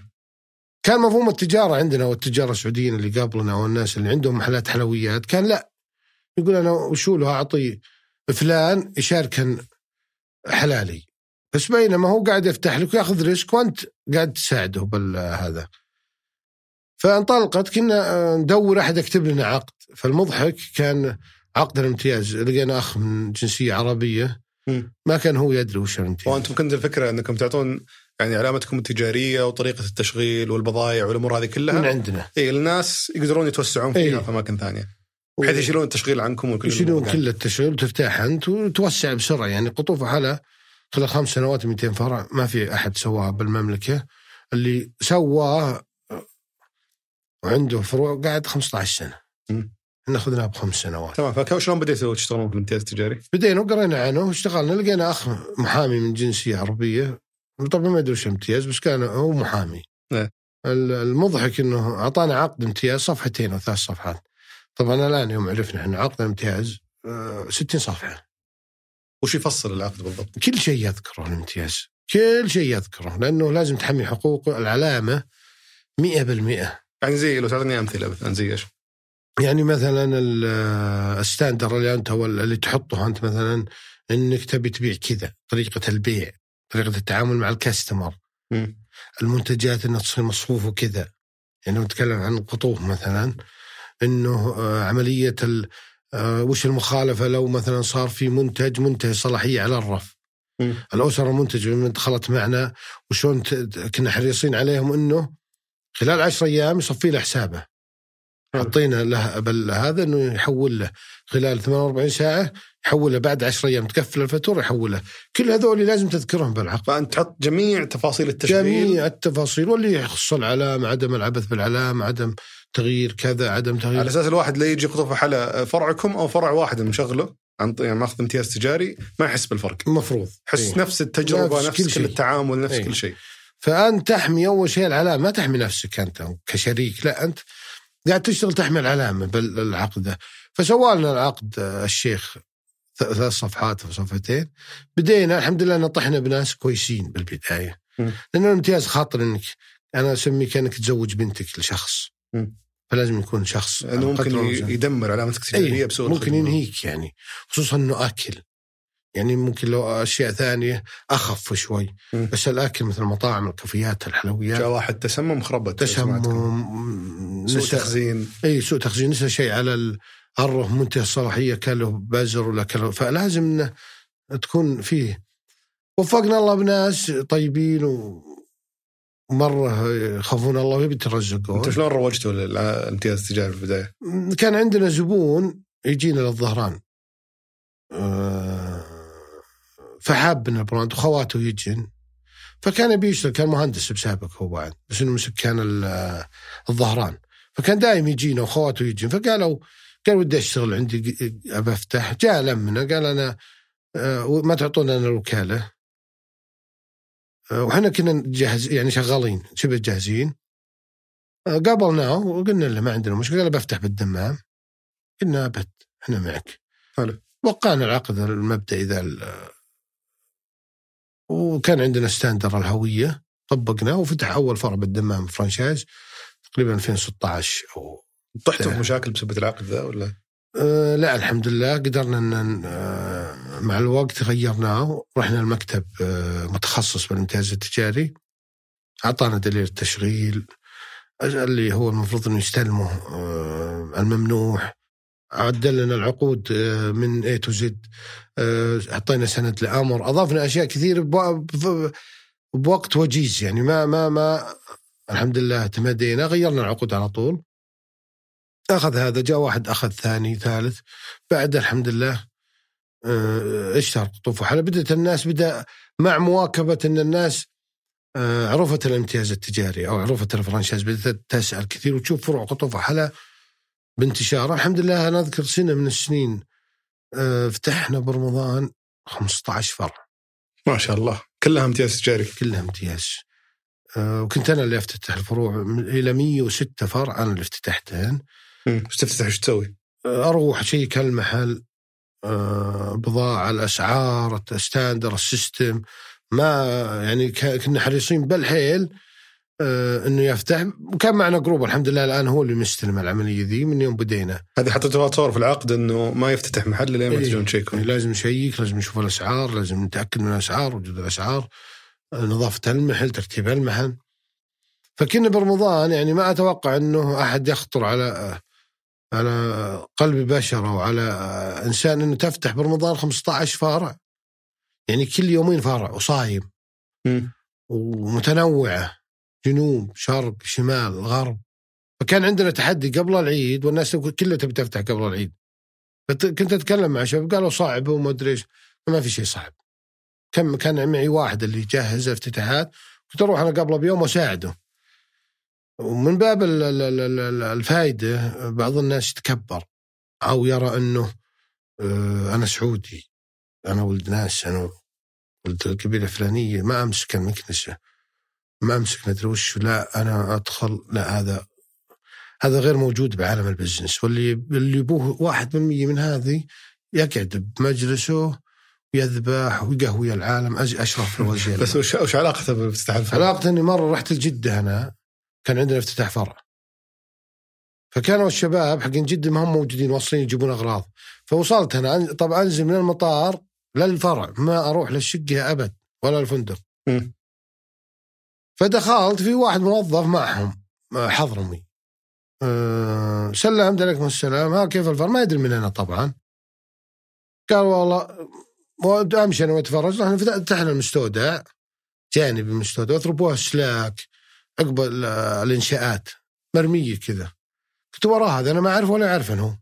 كان مفهوم التجارة عندنا والتجارة السعوديين اللي قبلنا والناس اللي عندهم محلات حلويات كان لا. يقول أنا وشو له؟ أعطي فلان يشاركن حلالي. بس بينما هو قاعد يفتح لك وياخذ ريسك وأنت قاعد تساعده بالهذا. فانطلقت كنا آه، ندور أحد يكتب لنا عقد. فالمضحك كان عقد الامتياز. لقينا أخ من جنسية عربية. ما كان هو يدري وش الامتياز. وأنتم كنت الفكرة أنكم تعطون يعني علامتكم التجارية وطريقة التشغيل والبضائع والأمور هذه من كلها عندنا. اي الناس يقدرون يتوسعون فيها إيه. في اماكن ثانية بحيث يشيلون التشغيل عنكم وكل يشيلون كل التشغيل وتفتح أنت وتوسع بسرعة. يعني قطوف حلا خلال خمس سنوات 200 فرع. ما في أحد سواها بالمملكة. اللي سواه وعنده فروع قاعد 15 سنة. إحنا اخذناه بخمس سنوات تمام فشلون بديتوا تشتغلون في الامتياز التجاري؟ بدينا وقرينا عنه واشتغلنا لقينا أخ محامي من جنسية عربية طبعا ما أدري وش امتياز بس كان هو محامي. ال- المضحك إنه أعطانا عقد امتياز صفحتين أو ثلاث صفحات طبعا الآن يوم عرفنا إحنا عقد امتياز آه، 60 صفحة وش يفصل العقد بالضبط؟ كل شيء يذكره الامتياز كل شيء يذكره لأنه لازم تحمي حقوق العلامة 100% يعني زي لو تعطيني أمثلة مثلا زي إيش؟ يعني مثلا ال- الستاندر اللي أنت اللي تحطه أنت مثلا إنك تبي تبيع كذا طريقة البيع طريقة التعامل مع الكاستمر مم. المنتجات إنها تصير مصفوفة كذا يعني لو نتكلم عن القطوف مثلا إنه آه، عملية ال- آه، وش المخالفة لو مثلا صار في منتج منتهي صلاحية على الرف مم. الاسر المنتج لما دخلت معنا وشلون ت- كنا حريصين عليهم إنه خلال عشر أيام يصفي له حسابه. حطينا له بل هذا إنه يحول له. خلال 48 ساعة يحول له بعد 10 أيام. تقفل الفاتورة يحولها كل هذول لازم تذكرهم بالعقد فأنت تحط جميع تفاصيل التشغيل. جميع التفاصيل واللي يخص العلامه عدم العبث بالعلامه عدم تغيير كذا عدم على تغيير أساس الواحد لا يجي قطوف حلا فرعكم أو فرع واحد مشغله عن يعني ماخذ امتياز تجاري ما يحس بالفرق. المفروض يحس إيه. نفس التجربة نفس نفس, كل كل. التعامل نفس إيه. كل شيء. فانت تحمي أول شيء العلامة ما تحمي نفسك أنت كشريك لا أنت قاعد تشتغل تحمي العلامة بالعقد ده فسوى لنا العقد الشيخ ثلاث صفحات أو صفحتين بدينا الحمد لله نطحنا بناس كويسين بالبداية. لأن الامتياز خاطر إنك أنا اسميه كأنك تزوج بنتك لشخص. فلازم يكون شخص ممكن. يدمر علامتك التجاريه بسوء ممكن. ينهيك يعني خصوصا إنه أكل يعني ممكن لو أشياء ثانية أخف شوي. مم. بس الأكل مثل المطاعم الكافيات الحلويات. جاء واحد تسمم خربت تسمم سوء تخزين. إي سوء تخزين. نسى شيء على ال- الره منتهي الصلاحية كان له بازر ولا كان له فلازم إنه تكون فيه. وفقنا الله بناس طيبين و ومرة يخافون الله ويبي يترزقون. أنت شلون روجتوا للامتياز التجاري في البداية؟ كان عندنا زبون يجينا للظهران. آه، فحاب من البراند وخواته يجن. فكان يبي يشتغل كان مهندس بسابق هو بعد بس إنه مسك كان ال- الظهران. فكان دائما يجينا واخواته يجين فقالوا قال ودي أشتغل عندي أبى أفتح. جاء لمنا قال أنا آه، ما تعطونا أنا الوكالة. آه، وحنا كنا جاهز يعني شغالين شبه جاهزين. آه، قابلناه وقلنا له ما عندنا مشكلة قال بفتح بالدمام. قلنا أبد إحنا معك. حلو. وقعنا العقد المبدئي ذا وكان عندنا standard الهوية طبقناه وفتح أول فرع بالدمام franchise تقريبا 2016 أو طحتوا في مشاكل بسبب العقد ذا ولا؟ أه لا الحمد لله قدرنا إن أه مع الوقت غيرناه رحنا المكتب أه متخصص بالامتياز التجاري. أعطانا دليل التشغيل اللي هو المفروض إنه يستلمه أه الممنوح. عدل لنا العقود أه من اي تو زد أعطينا سند لآمر. أضافنا أشياء كثير بوقت وجيز. يعني ما ما ما الحمد لله تمدينا غيرنا العقود على طول. أخذ هذا جاء واحد أخذ ثاني ثالث. بعد الحمد لله آه، اشتهر قطوف وحلا بدات الناس بدأ مع مواكبة أن الناس آه، عرفت الامتياز التجاري أو عرفت الفرنشايز. بدأت تسأل كثير وتشوف فروع قطوف وحلا بانتشار الحمد لله أنا أذكر سنة من السنين آه، فتحنا برمضان 15 فرع. ما شاء الله. كلها امتياز تجاري. كلها امتياز. آه، وكنت أنا اللي أفتتح الفروع إلى 106 فرع أنا اللي افتتحتهن. إيش تفتح؟ إيش تسوي؟ أروح أشيك المحل آه، بضاعة الأسعار ال standard ال system ما يعني كنا حريصين بالحيل آه، إنه يفتح. وكان معنا group الحمد لله الآن هو اللي مستلم العملية ذي من يوم بدينا. هذه حطيتوها تصور في العقد إنه ما يفتتح محل لين ما إيه. تجون تشيكون يعني لازم نشيك لازم نشوف الأسعار لازم نتأكد من الأسعار وجود الأسعار آه، نظافة المحل ترتيب المحل. فكنا برمضان يعني ما أتوقع إنه أحد يخطر على آه، على قلب بشر أو على آه، إنسان إنه تفتح برمضان 15 فرع يعني كل يومين فرع وصايم. ومتنوعة. جنوب شرق شمال غرب. فكان عندنا تحدي قبل العيد والناس كلها تبي تفتح قبل العيد. كنت أتكلم مع شباب قالوا صعب وما أدري إيش. ما في شيء صعب. كم كان معي واحد اللي يجهز افتتاحات. كنت أروح أنا قبله بيوم وأساعده. ومن باب ال- ال- ال- ال- الفائده بعض الناس يتكبر أو يرى إنه آه، أنا سعودي. أنا ولد ناس أنا ولد القبيله الفلانيه ما أمسك المكنسة. ما أمسك مدري وش لا أنا أدخل لا هذا هذا غير موجود بعالم البزنس. واللي اللي يبوه واحد من مية من هذه يقعد بمجلسه ويذبح ويقهوي العالم. أشرف الوزير. بس وش, وش علاقته بافتتاح الفرع؟ علاقة إني مرة رحت لجده أنا كان عندنا افتتاح فرع. فكانوا الشباب حقين جدة ما هم موجودين واصلين يجيبون أغراض. فوصلت أنا طبعا أنزل من المطار للفرع ما أروح للشقة أبد ولا الفندق. فدخلت في واحد موظف معهم حضرمي. أه سلمت عليكم السلام. ها كيف الفرع ما يدري من أنا طبعا. قال والله أمشي أنا وأتفرج. رحنا فتحنا المستودع. جانب المستودع واضربوها سلاك. عقب ال- الإنشاءات. مرمية كذا. قلت وراه هذا أنا ما أعرف ولا يعرف هو.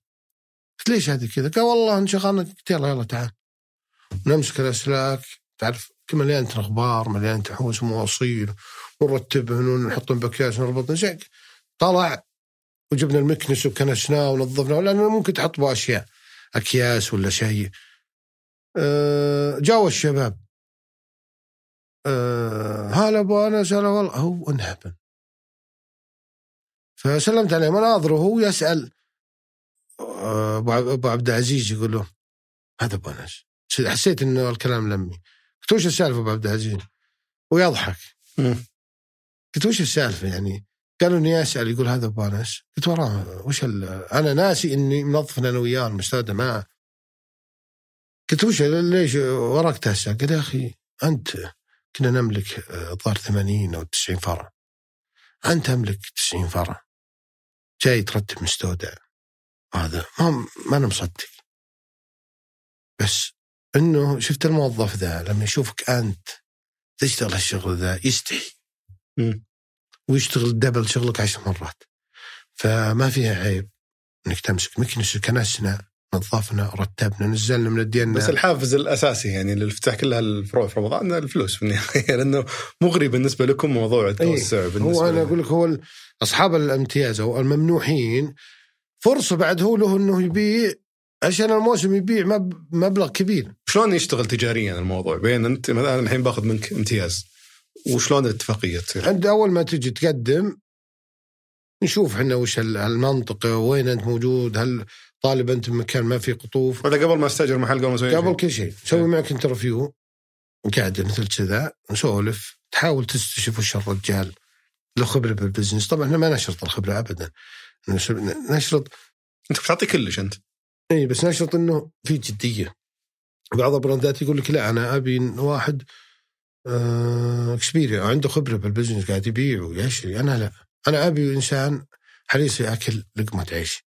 قلت ليش هذه كذا؟ قال والله انشغلنا قلت يلا يلا تعال. نمسك الأسلاك. تعرف كل مليانة أخبار مليانة حوس ومواصيل ونرتبهن ونحطهم باكياس ونربطن زي طلع وجبنا المكنس وكنسناه ونظفناه لأنه ممكن تحط به أشياء أكياس ولا شيء. أه جاوا الشباب. أه هلا أبو أنس هلا والله. هو انهبل. فسلمت عليه. مناظره وهو يسأل آه، أبو عبد العزيز يقول له هذا أبو أنس. حسيت إنه الكلام لمي. قلت وش السالفة أبو عبد العزيز؟ ويضحك. قلت وش السالفة يعني؟ قالوا اني اسال يقول هذا ابو انس قلت وراه وش. أنا ناسي إني منظف أنا وياه المستودع معه قلت وش ليش وراك تسال قال يا أخي أنت كنا نملك آه، الظاهر 80 أو 90 فرع. أنت تملك 90 فرع. جاي ترتب مستودع. هذا ما ما أنا مصدق. بس إنه شفت الموظف ذا لما يشوفك أنت تشتغل هالشغل ذا يستحي. ويشتغل double شغلك عشر مرات. فما فيها عيب إنك تمسك مكنسه كنسنا نظفنا رتبنا نزلنا من الدينا بس الحافز الأساسي يعني للافتتاح كل هالفروع في رمضان الفلوس في النهاية [LAUGHS] لأنه مغري بالنسبة لكم موضوع التوسع بالنسبة إيه، هو أنا. أقول لك هو أصحاب الامتياز أو الممنوحين فرصة بعد هو له إنه يبيع عشان الموسم يبيع مب- مبلغ كبير. شلون يشتغل تجاريا الموضوع؟ بين أنت مثلا الحين باخذ منك امتياز. وشلون الاتفاقية تصير؟ عند أول ما تجي تقدم نشوف إحنا وش ال- المنطقة وين أنت موجود هل طالب أنت بمكان ما في قطوف؟ ولا قبل ما استاجر محل قبل ما أسوي قبل؟ كل شيء. نسوي معك interview قاعدة مثل كذا نسولف تحاول تستشف وش الرجال له خبره بال business طبعا إحنا ما نشرط الخبرة ابدا. نش- نشرط أنت بتعطي كلش أنت. اي بس نشرط إنه في جدية. بعض البراندات يقول لك لا أنا أبي واحد experience عنده خبرة بال business قاعد يبيع ويشري أنا لا. أنا أبي إنسان حريص يأكل لقمة عيش.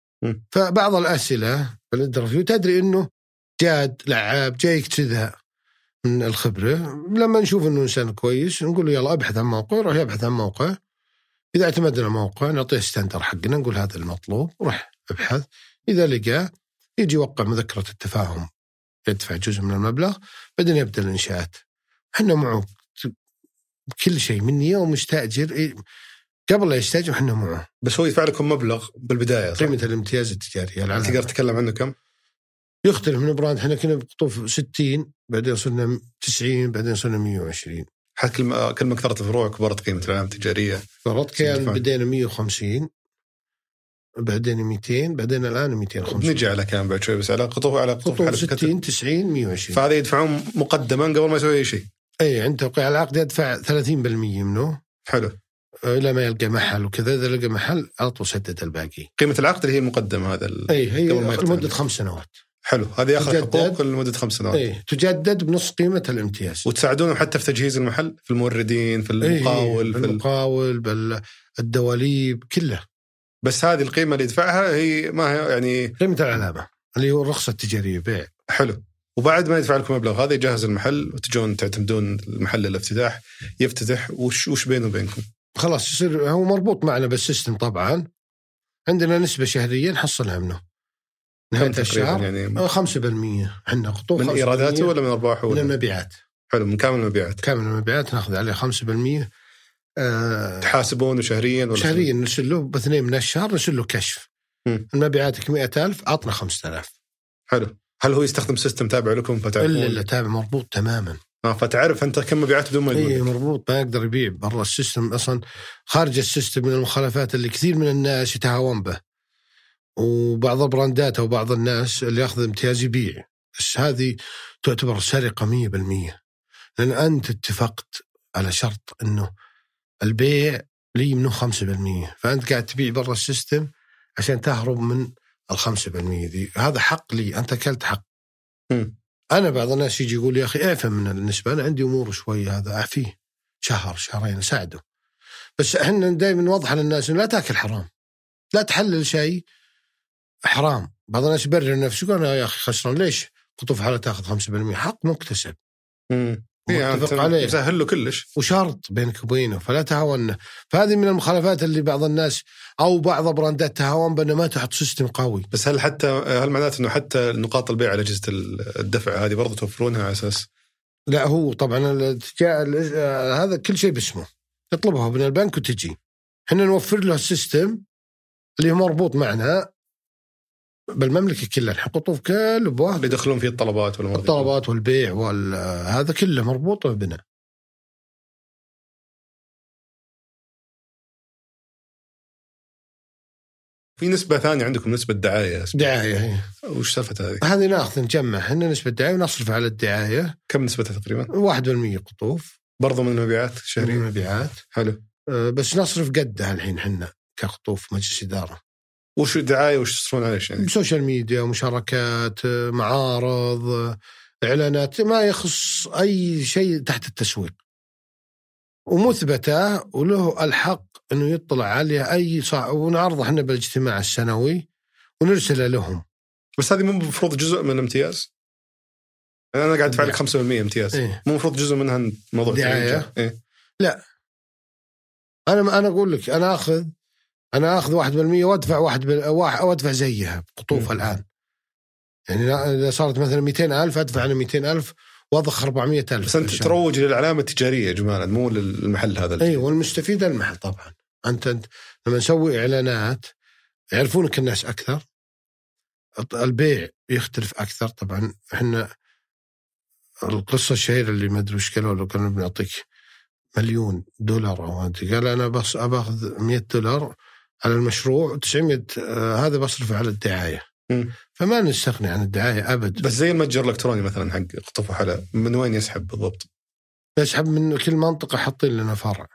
فبعض الأسئلة بال interview تدري إنه جاد لعاب جايك كذا من الخبرة. لما نشوف إنه إنسان كويس نقول له يلا ابحث عن موقع يروح يبحث عن موقع. إذا اعتمدنا الموقع نعطيه standard حقنا نقول هذا المطلوب روح ابحث. إذا لقى يجي يوقع مذكرة التفاهم يدفع جزء من المبلغ بعدين يبدأ الإنشاءات. إحنا معه كل شيء من يوم مستأجر إيه، قبل لا يستأجر إحنا معه بس هو يدفع لكم مبلغ بالبداية صح؟ قيمة الامتياز التجارية تقدر العلامة. تتكلم عنه كم؟ يختلف من براند إحنا كنا بقطوف 60 بعدين صرنا 90 بعدين صرنا 120 حتى كل ما كل ما كثرت الفروع كبرت قيمة العلامة التجارية فرط كان. بدينا 150 بعدين 200 بعدين الآن 250 بنجي على كلام بعد شوي بس على قطوف على قطوف قطوف حلف كتب. 60 90 120 فهذا يدفعون مقدما قبل ما يسوي أي شيء اي عند توقيع العقد يدفع 30% منه. حلو. إلى ما يلقى محل وكذا. إذا لقى محل على طول سدد الباقي. قيمة العقد اللي هي المقدمة هذا. اي هي. لمدة خمس سنوات. حلو. هذا ياخذ. حقوق لمدة خمس سنوات. اي تجدد بنص قيمة الامتياز. وتساعدونهم حتى في تجهيز المحل؟ في الموردين في إيه، المقاول في ال... بالمقاول بالدواليب كله. بس هذه القيمة اللي يدفعها هي ما هي يعني قيمة العلامة اللي هو الرخصة التجارية بيع. حلو. وبعد ما يدفع لكم مبلغ هذا يجهز المحل وتجون تعتمدون المحل الافتتاح يفتتح وش وش بينه وبينكم؟ خلاص يصير هو مربوط معنا بالسيستم طبعا. عندنا نسبة شهريه نحصلها منه. نهاية الشهر؟ يعني؟ آه، 5% إحنا خطوط من 5% ايراداته ولا من أرباحه من المبيعات. حلو من كامل المبيعات. كامل المبيعات ناخذ عليه 5% آه تحاسبونه شهريا ولا؟ شهريا نرسل له باثنين من الشهر نرسل له كشف. مم. المبيعاتك 100000 عطنا 5000 حلو. هل هو يستخدم system تابع لكم فتعرفون؟ إلا إلا تابع مربوط تماما. آه فتعرف أنت كم مبيعات بدون ما اي مربوط ما يقدر يبيع. برا ال system أصلا خارج ال system من المخالفات اللي كثير من الناس يتهاون به. وبعض البراندات أو بعض الناس اللي يأخذ امتياز يبيع. بس هذه تعتبر سرقة 100% لأن أنت اتفقت على شرط إنه البيع لي منه 5% فأنت قاعد تبيع برا السيستم عشان تهرب من ال 5% ذي هذا حق لي. أنت أكلت حق. مم. أنا بعض الناس يجي يقول يا أخي اعفى من النسبة؟ أنا عندي أمور شوي هذا اعفيه شهر شهرين أساعده. بس إحنا دائما نوضح للناس إنه لا تأكل حرام. لا تحلل شيء حرام. بعض الناس يبرر نفسه يقول أنا يا أخي خسران. ليش؟ قطوف وحلا تأخذ 5% حق مكتسب. مم. متفق يعني عليه. مسهل له كلش. وشرط بينك وبينه فلا تهاون. فهذه من المخالفات اللي بعض الناس أو بعض براندات تهاون بأنه ما تحط system قوي. بس هل حتى هل معناته إنه حتى نقاط البيع على أجهزة الدفع هذه برضه توفرونها على أساس؟ لا هو طبعا هذا كل شيء باسمه. تطلبها من البنك وتجي. إحنا نوفر له ال system اللي هو مربوط معنا بالمملكة كلها الحين قطوف كل ابواب اللي يدخلون فيه الطلبات ولا الطلبات والبيع وهذا كله مربوط بنا في نسبة ثانية عندكم نسبة دعاية. دعاية هي. وش سالفة هذه؟ هذه ناخذ نجمع. إحنا نسبة دعاية ونصرف على الدعاية. كم نسبتها تقريبا؟ 1% قطوف. برضه من المبيعات من الشهريه المبيعات. حلو. أه، بس نصرف قدها الحين إحنا كقطوف مجلس إدارة. وش الدعاية وش تصرفون عليه يعني؟ social media مشاركات معارض إعلانات ما يخص أي شيء تحت التسويق ومثبتة وله الحق إنه يطلع عليه أي صع... ونعرضه إحنا بالاجتماع السنوي ونرسله لهم بس هذه مو المفروض جزء من الامتياز؟ يعني أنا قاعد أدفع لك 5% امتياز إيه. مو المفروض جزء منها موضوع؟ الترويج؟ إيه؟ أنا أنا أقول لك أنا أخذ أنا أخذ 1% وأدفع واحد وادفع زيها قطوف مم. الآن. يعني إذا صارت مثلا 200000 أدفع أنا 200000 وأضخ 400000 بس أنت تروج للعلامة التجارية يا جماعة مو للمحل هذا إي والمستفيد المحل طبعا. أنت, أنت لما نسوي إعلانات يعرفونك الناس أكثر. البيع يختلف أكثر طبعا. إحنا القصة الشهيرة اللي ما أدري وش قالوا لو كنا بنعطيك مليون دولار أو انت قال أنا بس باخذ 100 دولار على المشروع و900 آه هذا بصرفه على الدعاية. م. فما نستغني عن الدعاية أبد. بس زي المتجر الإلكتروني مثلا حق قطف حلا من وين يسحب بالضبط؟ يسحب من كل منطقة حاطين لنا فرع.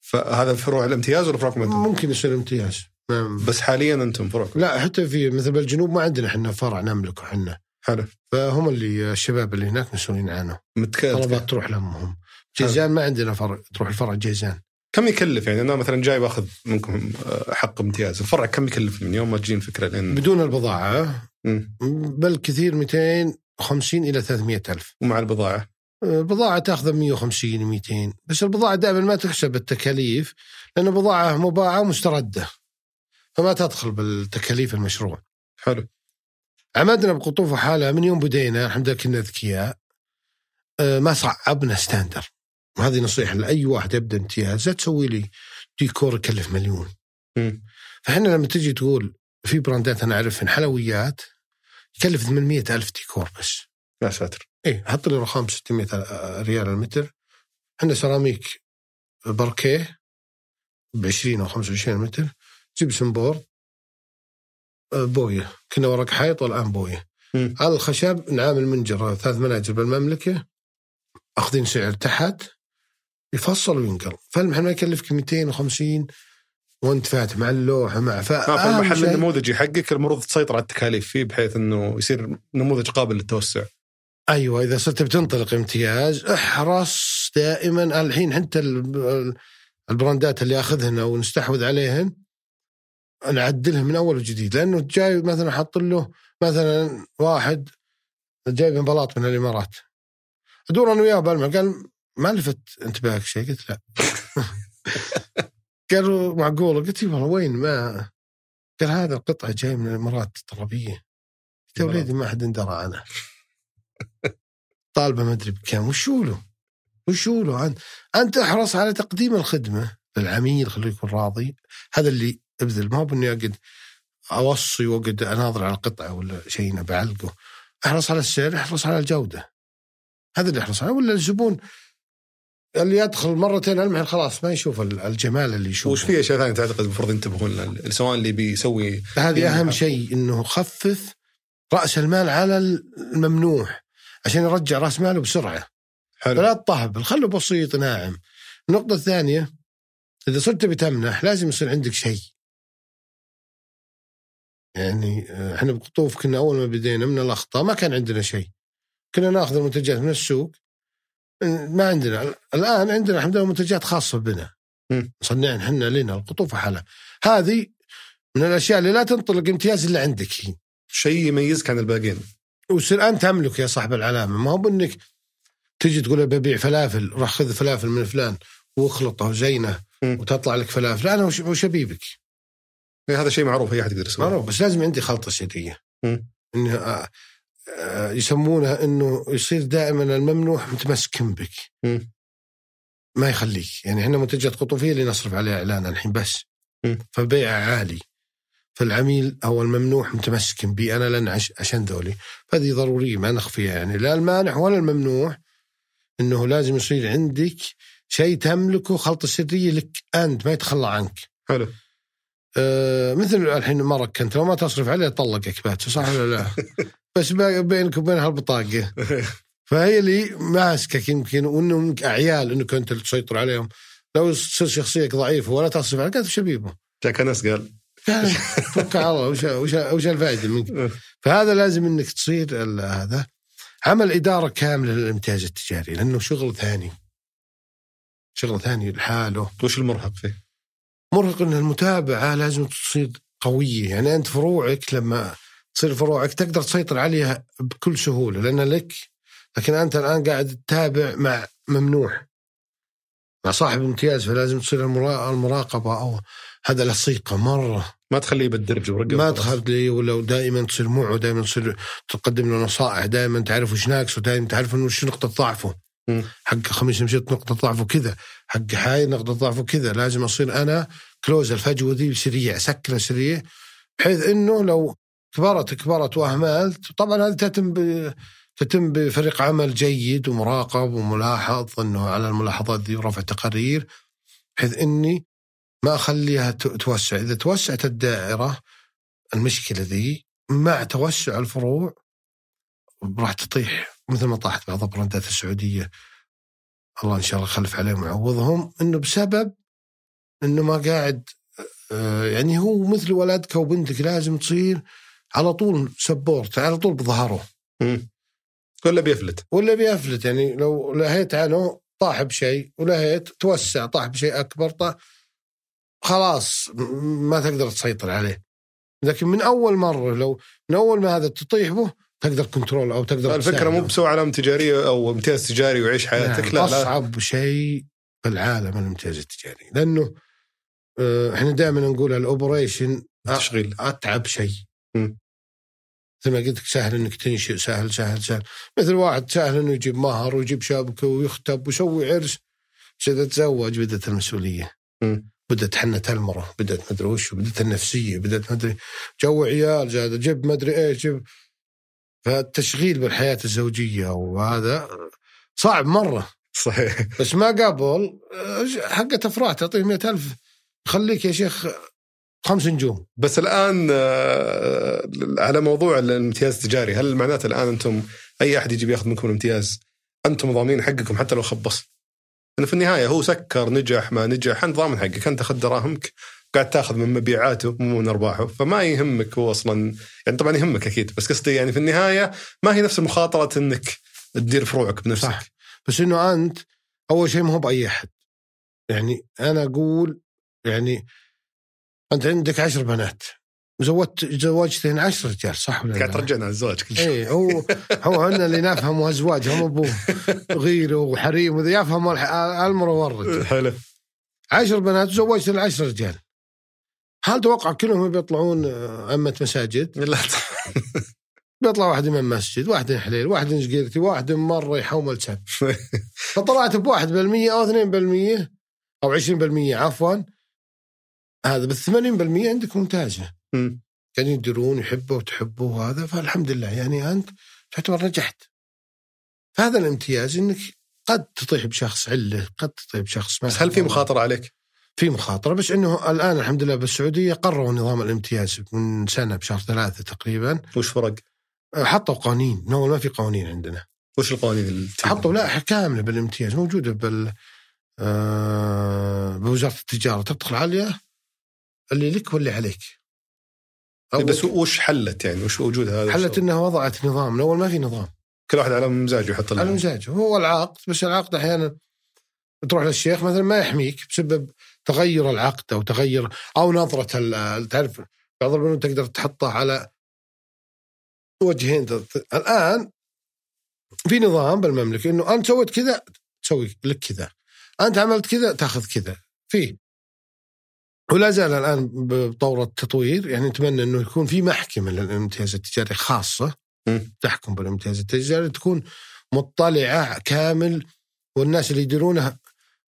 فهذا فروع الامتياز ولا فروعكم؟ ممكن يصير امتياز. نعم. بس حاليا أنتم فروعكم؟ لا حتى في مثل بالجنوب ما عندنا إحنا فرع نملكه إحنا. حلو. فهم اللي الشباب اللي هناك مسؤولين عنه. متكلم. طلبات تروح لأمهم. جيزان ما عندنا فرع تروح الفرع جيزان. كم يكلف؟ يعني أنا مثلا جاي باخذ منكم آه، حق امتياز. الفرع كم يكلف؟ من يوم ما تجين فكرة لين بدون البضاعة. بل كثير 250 إلى 300 ألف. ومع البضاعة؟ البضاعة تأخذ 150 200 بس البضاعة دائما ما تحسب التكاليف لأن البضاعة مباعة ومستردة. فما تدخل بالتكاليف المشروع. حلو. عمدنا بقطوف حالة من يوم بدينا الحمد لله كنا ذكياء آه، ما صعبنا standard وهذه نصيحة لأي واحد يبدأ امتياز لا تسوي لي ديكور يكلف مليون. فإحنا لما تجي تقول في براندات أنا اعرفهن حلويات يكلف 800 ألف ديكور بس. يا ساتر. اي حط لي رخام 600 ريال المتر. إحنا سيراميك باركيه ب 20 أو 25 متر جبسن بورد آه، بويه كنا ورق حيط والآن بويه هذا الخشب نعامل منجر ثلاث مناجر بالمملكة. أخذين سعر تحت. يفصل وينقل فالمحل ما يكلفك 250 وانت فاتح مع اللوحة مع فالمحل النموذجي حقك المفروض تسيطر على التكاليف فيه بحيث إنه يصير نموذج قابل للتوسع. أيوه إذا صرت بتنطلق امتياز احرص دائما. الحين حتى البراندات اللي أخذهن ونستحوذ عليهن نعدلها من أول وجديد. لأنه جاي مثلا حط له مثلا واحد جايب بلاط من الإمارات. أدور أنا وياه بالمع قال ما لفت انتباهك شيء؟ قلت لا. [LAUGHS] قالوا معقول قلت والله وين ما. قال هذا القطعة جاي من الإمارات طلبيه قلت يا وليدي ما حد درى عنها طالبة ما أدري بكم وشو له؟ وشو له؟ انت أنت احرص على تقديم الخدمة للعميل خليه يكون راضي. هذا اللي ابذل. ما هو بإني أقعد أوصي وأقعد أناظر على القطعة ولا شيء بعلقه. احرص على السعر احرص على الجودة. هذا اللي احرص عليه. ولا الزبون اللي يدخل مرتين المحل خلاص ما يشوف الجمال اللي يشوفه. وش في اشياء ثانية تعتقد المفروض ينتبهون سواء اللي بيسوي هذه أهم شيء إنه خفف رأس المال على الممنوع عشان يرجع رأس ماله بسرعة. حلو. لا تطهبل خله بسيط ناعم. النقطة الثانية إذا صرت بتمنح لازم يصير عندك شيء. يعني آه، إحنا بقطوف كنا أول ما بدينا من الأخطاء ما كان عندنا شيء. كنا نأخذ المنتجات من السوق ما عندنا. الآن عندنا الحمد لله منتجات خاصة بنا. مصنعين إحنا لنا القطوفه حلا هذه من الأشياء اللي لا تنطلق امتياز إلا عندك. هي شيء يميزك عن الباقيين. وصير أنت تملك يا صاحب العلامة. ما هو بأنك تجي تقول ببيع فلافل روح خذ فلافل من فلان واخلطه وزينه وتطلع لك فلافل. أنا وش أبيبك؟ إيه، هذا شيء معروف أي أحد يقدر يسويه. معروف بس لازم عندي خلطة سريه إني يسمونها إنه يصير دائما الممنوح متمسكن بك. م. ما يخليك. يعني إحنا منتجات قطوفية اللي نصرف عليها إعلان الحين بس. م. فبيعها عالي. فالعميل أو الممنوح متمسكن بي. أنا لن عشان ذولي. فهذه ضرورية ما نخفيها يعني. لا المانح ولا الممنوح إنه لازم يصير عندك شيء تملكه خلطة سرية لك أنت ما يتخلى عنك. حلو. آه مثل الحين مرك كنت لو ما تصرف عليه طلقك بات صح ولا لا؟ [LAUGHS] بس بينك وبينها البطاقه فهي اللي ماسكك يمكن وانه اعيال إنك أنت اللي تسيطر عليهم. لو تصير شخصيتك ضعيفة ولا تصرف عليك شو بيبه؟ جاك ناس قال. فك على الله وش وش وش الفائدة منك؟ فهذا لازم إنك تصير هذا عمل إدارة كاملة للامتياز التجاري لأنه شغل ثاني. شغل ثاني لحاله. وش المرهق فيه؟ مرهق إن المتابعة لازم تصير قوية. يعني أنت فروعك لما تصير فروعك تقدر تسيطر عليها بكل سهولة لأن لك لكن أنت الآن قاعد تتابع مع ممنوع مع صاحب امتياز فلازم تصير المراقبة أو هذا لصيقة مرة ما تخليه بالدرج ورقه ما وخلاص. تخلي ولا دائما تصير معه دائما تصير تقدم له نصائح دائما تعرف وش ناقصه دائما تعرف إنه وش نقطة ضعفه. حق خميس مشيت نقطة ضعفه كذا حق حاي نقطة ضعفه كذا لازم أصير أنا كلوز الفجوة دي سريع سكره سريع بحيث إنه لو كبرت كبرت واهملت طبعا هذه تتم ب... تتم بفريق عمل جيد ومراقب وملاحظ إنه على الملاحظات دي ورفع تقارير بحيث إني ما أخليها توسع. إذا توسعت الدائرة المشكلة ذي مع توسع الفروع راح تطيح. مثل ما طاحت بعض البراندات السعودية. الله إن شاء الله يخلف عليهم ويعوضهم. إنه بسبب إنه ما قاعد آه، يعني هو مثل ولدك أو بنتك لازم تصير على طول support على طول بظهره. ولا بيفلت. ولا بيفلت يعني لو لهيت عنه طاح بشيء ولهيت توسع طاح بشيء أكبر طاح. خلاص ما تقدر تسيطر عليه. لكن من أول مرة لو من أول ما هذا تطيح به تقدر control أو تقدر الفكرة. مو بسوي علامة تجارية أو امتياز تجاري ويعيش حياتك نعم. لا لا. أصعب شيء في العالم الامتياز التجاري. لأنه آه، إحنا دائما نقول ال operation تشغيل. أتعب شيء. مم. مثل ما قلت لك سهل إنك تنشئ سهل سهل سهل. مثل واحد سهل إنه يجيب مهر ويجيب شبكة ويخطب ويسوي عرس. بس اذا تزوج بدأت المسؤولية. مم. بدأت حنة المرة بدأت مدري وش بدأت النفسية بدأت مدري جو عيال زاد جيب مدري إيش جيب. فالتشغيل بالحياة الزوجية وهذا صعب مرة. صحيح. بس ما قبل آه، حقة افراح تعطيه مئة ألف. خليك يا شيخ خمس نجوم. بس الآن آه، على موضوع الامتياز التجاري هل معناته الآن أنتم أي أحد يجي بياخذ منكم الامتياز أنتم ضامنين حقكم حتى لو خبص؟ لأنه في النهاية هو سكر نجح ما نجح أنت ضامن حقك أنت اخذ دراهمك قاعد تاخذ من مبيعاته مو من أرباحه فما يهمك هو أصلا. يعني طبعا يهمك أكيد بس قصدي يعني في النهاية ما هي نفس المخاطرة إنك تدير فروعك بنفسك. صح. بس إنه أنت أول شيء ما هو بأي أحد. يعني أنا أقول يعني أنت عندك عشر بنات. وزوجت زوجتين عشر رجال صح ولا قاعد؟ ترجعنا على الزواج كل شيء. اي هو [LAUGHS] هو إحنا اللي نفهم ازواجهم ابو غيره وحريم وذا يفهم المرء والرجل حلو. عشر بنات وزوجت العشر رجال. هل توقع كلهم بيطلعون آه، أمة مساجد؟ لا. بيطلع واحد من مسجد، واحد من حليل، واحد من شقيرتي، واحد من مرة يحومل سب. [LAUGHS] فطلعت بواحد بالمية أو اثنين بالمية أو عشرين بالمية عفوا. هذا بس ثمانين بالمية عندك ممتازة مم. قاعدين يدرون يحبوا وتحبوا وهذا فالحمد لله. يعني أنت تعتبر نجحت. فهذا الامتياز أنك قد تطيح بشخص علة قد تطيح بشخص ما بس هل في مخاطرة عليك؟ في مخاطرة بس أنه الآن الحمد لله بالسعودية قرروا نظام الامتياز من سنة بشهر ثلاثة تقريبا. وش فرق؟ حطوا قوانين. من أول ما في قوانين عندنا. وش القوانين اللي حطوا لائحة كاملة بالامتياز موجودة بال آه، بوزارة التجارة تدخل عليها. اللي لك واللي عليك. بس وش حلت يعني؟ وش وجود هذا حلت الشغل؟ إنها وضعت نظام. من اول ما في نظام. كل واحد على مزاجه يحط على مزاجه هو العقد بس العقد أحيانا تروح للشيخ مثلا ما يحميك بسبب تغير العقد أو تغير أو نظرة تعرف بعض البنود تقدر تحطها على وجهين. الآن في نظام بالمملكة إنه أنت سويت كذا تسوي لك كذا. أنت عملت كذا تأخذ كذا. في. ولا زال الآن بطور التطوير يعني نتمنى إنه يكون في محكمة للامتياز التجاري خاصة مم. تحكم بالامتياز التجاري تكون مطلعة كامل والناس اللي يديرونها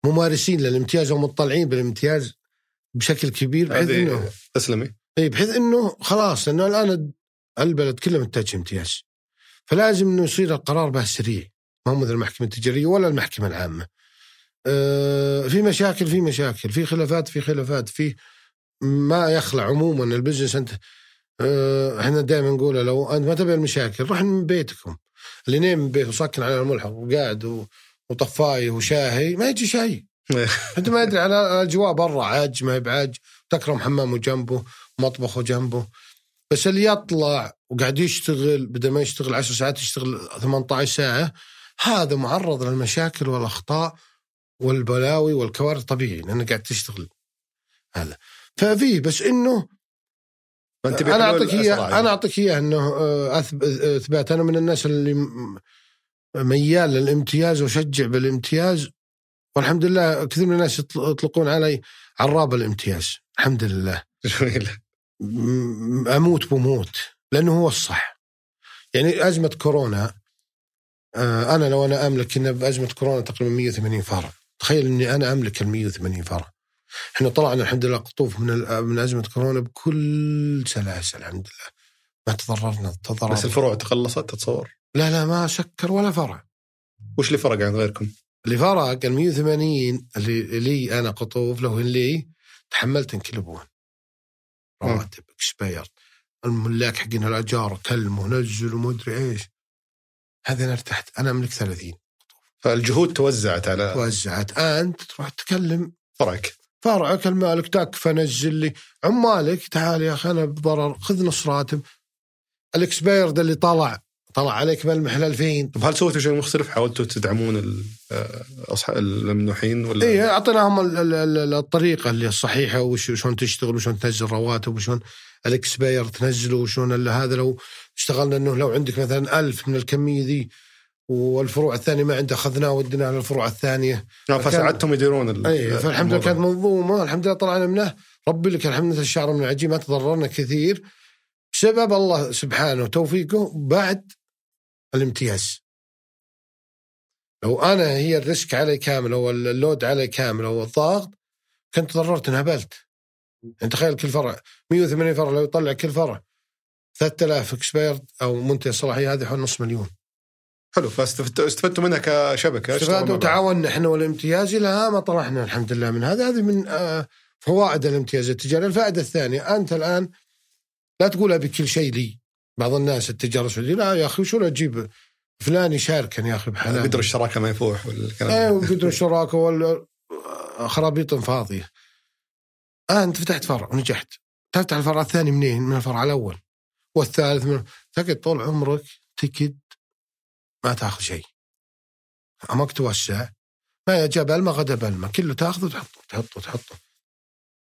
ممارسين للامتياز ومطلعين بالامتياز بشكل كبير بحيث إنه تسلمي إي بحيث إنه خلاص انه الآن البلد كله محتاج امتياز فلازم إنه يصير القرار به سريع ما هو مثل المحكمة التجارية ولا المحكمة العامة. آه، في مشاكل في مشاكل في خلافات في خلافات في ما يخلع عموما البزنس. أنت آه، إحنا دائما نقول لو أنت ما تبي المشاكل روح من بيتكم. اللي نايم من بيته وساكن على الملحق وقاعد وطفاي وشاهي ما يجي شيء. [LAUGHS] أنت ما ادري على الاجواء برا عاج ما هي بعاج. تكرم حمامه جنبه مطبخه جنبه بس اللي يطلع وقاعد يشتغل بدل ما يشتغل 10 ساعات يشتغل 18 ساعة هذا معرض للمشاكل والأخطاء. والبلاوي والكوارث طبيعي لأنه قاعد تشتغل هذا. ففي بس إنه أنت أنا أعطيك إياه. أنا أعطيك إياه إنه آه، أثب- إثبات. أنا من الناس اللي ميال للامتياز وشجع بالامتياز والحمد لله كثير من الناس يطل- يطلقون علي عراب الامتياز. الحمد لله. جميل. أموت بموت لأنه هو الصح. يعني أزمة كورونا آه، أنا لو أنا أملك كنا بازمه كورونا تقريبا 180 فرع تخيل إني أنا أملك ال 180 فرع. إحنا طلعنا الحمد لله قطوف من من أزمة كورونا بكل سلاسل الحمد لله. ما تضررنا تضرر بس الفروع تخلصت؟ تتصور؟ لا لا ما سكر ولا فرع. وش اللي فرق عن غيركم؟ اللي فرق ال 180 اللي لي أنا قطوف لو لي تحملت انكلبون رواتب اكسباير الملاك حقين الأجار كلموا نزلوا ما أدري إيش. هذا أنا ارتحت. أنا أملك 30 فالجهود توزعت على توزعت. أنت تروح تكلم فرعك. فرعك المالك تكفى نزل لي. عمالك تعال يا أخي أنا بضرر خذ نص راتب. الاكسباير ده اللي طلع طلع عليك ملمح ال 2000 طب هل سويتوا شيء مختلف؟ حاولتوا تدعمون آه، اصحاب الممنوحين ولا؟ اي أعطيناهم ال- ال- ال- الطريقة اللي الصحيحة وش- وشلون تشتغل وشلون تنزل رواتب وشلون الاكسباير تنزله وشلون هذا لو اشتغلنا إنه لو عندك مثلا ألف من الكمية ذي. والفروع الثانية ما عنده أخذناه وديناه على الفروع الثانية. فساعدتهم يديرون اي فالحمد لله. كانت منظومة الحمد لله طلعنا منه ربي لك الحمد لله الشعرة من العجين ما تضررنا كثير. بسبب الله سبحانه وتوفيقه بعد الامتياز. لو أنا هي ال risk علي كامل أو ال load علي كامل أو الضغط كنت تضررت انهبلت يعني تخيل كل فرع 180 فرع لو يطلع كل فرع 3000 expired أو منتهي الصلاحية هذه حول نص مليون. حلو فاستفدتوا استفدتوا منها كشبكة استفادوا. وتعاوننا إحنا والامتياز لا ما طلعنا الحمد لله من هذا. هذه من آه، فوائد الامتياز التجاري. الفائدة الثانية أنت الآن لا تقول أبي كل شيء لي. بعض الناس التجارة السعودية لا يا أخي شو أجيب فلان يشاركني يا أخي بحلال. قدر الشراكة ما يفوح والكلام. ده. وقدر الشراكة ولا خرابيط فاضية. آه أنت فتحت فرع ونجحت. تفتح الفرع الثاني منين؟ من الفرع الأول. والثالث من تقعد طول عمرك تكد ما تاخذ شيء. عمرك توسع ما جاء بلمه غدا بلمه كله تاخذه وتحطه تحطه تحطه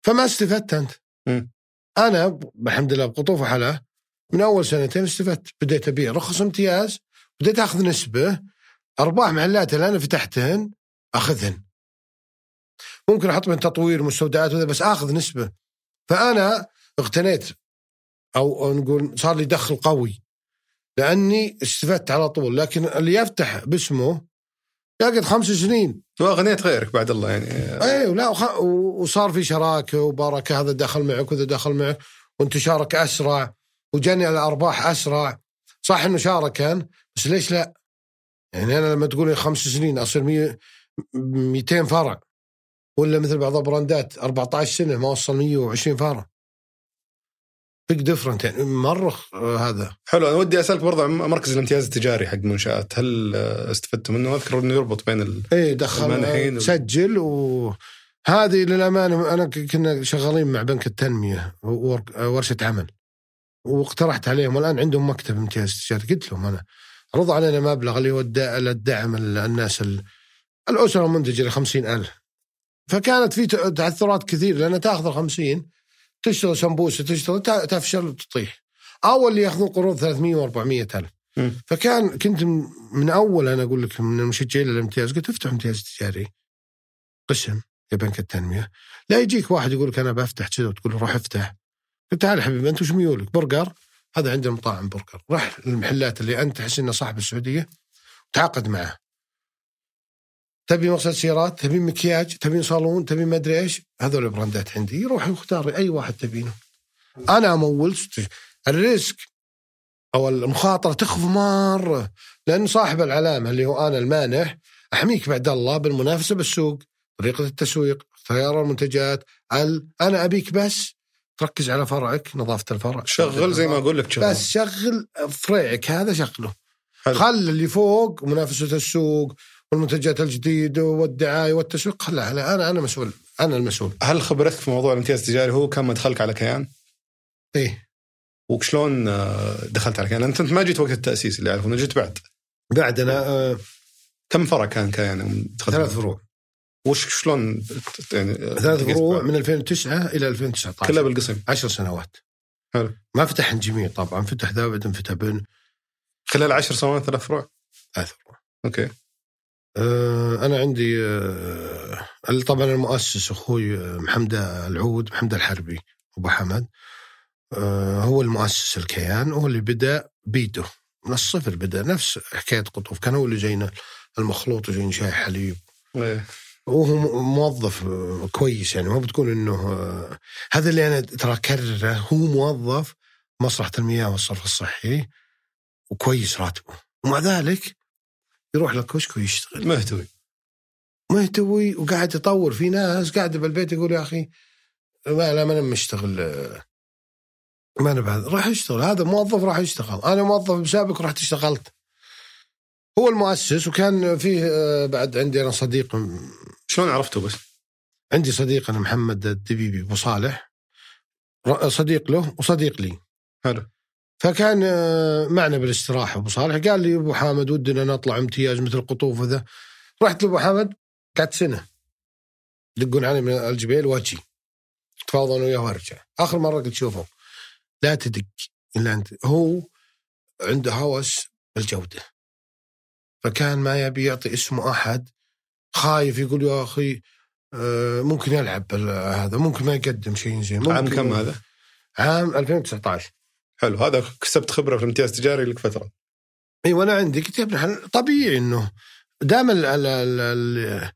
فما استفدت أنت؟ مم. أنا الحمد لله بقطوف حلا من أول سنتين استفدت. بديت أبيع رخص امتياز بديت أخذ نسبة. أرباح محلات اللي أنا فتحتهن أخذهن. ممكن أحط من تطوير مستودعات وذا بس أخذ نسبة. فأنا اغتنيت أو نقول صار لي دخل قوي. لأني استفدت على طول لكن اللي يفتح باسمه يقعد خمس سنين. واغنيت غيرك بعد الله يعني. أيوه لا وخ... وصار في شراكة وبركة هذا دخل معك وذا دخل معك وانتشارك أسرع وجني الارباح أسرع. صح إنه شارك كان بس ليش لا؟ يعني أنا لما تقول خمس سنين أصير 100 200 فرع ولا مثل بعض البراندات 14 سنة ما وصل 120 فرع. big different يعني مرة هذا. حلو أنا ودي أسألك برضه عن مركز الامتياز التجاري حق منشآت. هل استفدتوا منه؟ أذكر إنه يربط بين ال... إيه دخل آه، و- سجل وهذه للأمانة أنا كنا شغالين مع بنك التنمية ورشة عمل. واقترحت عليهم والآن عندهم مكتب امتياز تجاري. قلت لهم أنا عرضوا علينا مبلغ اللي هو الدعم ال- الناس ال- الأسرة المنتجة ل 50000 فكانت في تعثرات كثير لأن تأخذ ال 50 تشتغل سمبوسه تشتغل تفشل وتطيح أو اللي ياخذون قروض 300 و400 ألف. فكان كنت من- من أول أنا أقول لك من المشجعين للامتياز قلت أفتح امتياز تجاري. قسم يا بنك التنمية. لا يجيك واحد يقول لك أنا بفتح كذا وتقول له روح افتح. قلت تعال حبيبي أنت وش ميولك؟ برجر. هذا عندنا مطاعم برجر. راح للمحلات اللي أنت تحس إنه صاحب السعودية وتعاقد معه. تبي مغسل سيارات تبي مكياج تبي صالون تبي ما أدري إيش هذول البراندات عندي. روح واختار أي واحد تبينه. أنا أمول ال risk أو المخاطرة تخف مرة لأن صاحب العلامة اللي هو أنا المانح أحميك بعد الله بالمنافسة بالسوق طريقة التسويق اختيار المنتجات ال... أنا أبيك بس تركز على فرعك نظافة الفرع. شغل زي ما أقول لك شغل. بس شغل فرعك هذا شغله. خل اللي فوق منافسة السوق والمنتجات الجديده والدعاية والتسويق. خلها أنا أنا أنا مسؤول. أنا المسؤول. هل خبرتك في موضوع الامتياز التجاري هو كان مدخلك على كيان؟ إيه. وشلون آه، دخلت على كيان؟ أنت ما جيت وقت التأسيس اللي أعرفه جيت بعد. بعد أنا آه كم فرع كان كيان؟ ثلاث فروع. وش شلون يعني ثلاث فروع من 2009 إلى 2019 كلها بالقسم. 10 سنوات. حلو. ما فتح جميع طبعا فتح ذا بعدين فتح بن. خلال عشر سنوات ثلاث فروع؟ ثلاث فروع. okay. آه أنا عندي آه طبعا المؤسس أخوي آه، محمد العود محمد الحربي أبو حمد. آه، هو المؤسس الكيان وهو اللي بدأ بيده من الصفر بدأ نفس حكاية قطوف. كان هو اللي جاينا المخلوط وجاينا شاي حليب. إيه. وهو موظف آه، كويس يعني. ما بتقول إنه آه، هذا اللي أنا ترى أكرره. هو موظف مصلحة المياه والصرف الصحي وكويس راتبه. ومع ذلك يروح للكشك ويشتغل مهتوي. مهتوي وقاعد يطور في ناس قاعدة بالبيت يقول يا أخي ما لا ما أنا مشتغل آه، ما أنا بعد راح يشتغل. هذا موظف راح يشتغل. أنا موظف بسابق رحت اشتغلت. هو المؤسس وكان فيه آه، بعد عندي أنا صديق شلون عرفته بس؟ عندي صديق أنا محمد الدبيبي أبو صالح. صديق له وصديق لي. حلو. فكان آه، معنا بالاستراحة. أبو صالح قال لي أبو حامد ودنا نطلع امتياز مثل قطوف وذا. رحت لأبو حامد قعدت سنة. يدقون علي من الجبيل وأجي. تفاوض أنا وياه وأرجع. آخر مرة قلت شوفوا لا تدق إلا أنت. هو عنده هوس بالجودة. فكان ما يبي يعطي اسمه أحد خايف يقول يا أخي آه، ممكن يلعب هذا ممكن ما يقدم شيء زين عام كم هذا؟ عام 2019 حلو هذا كسبت خبرة في الامتياز التجاري لك فترة. إي وأنا عندي الحلال طبيعي إنه ال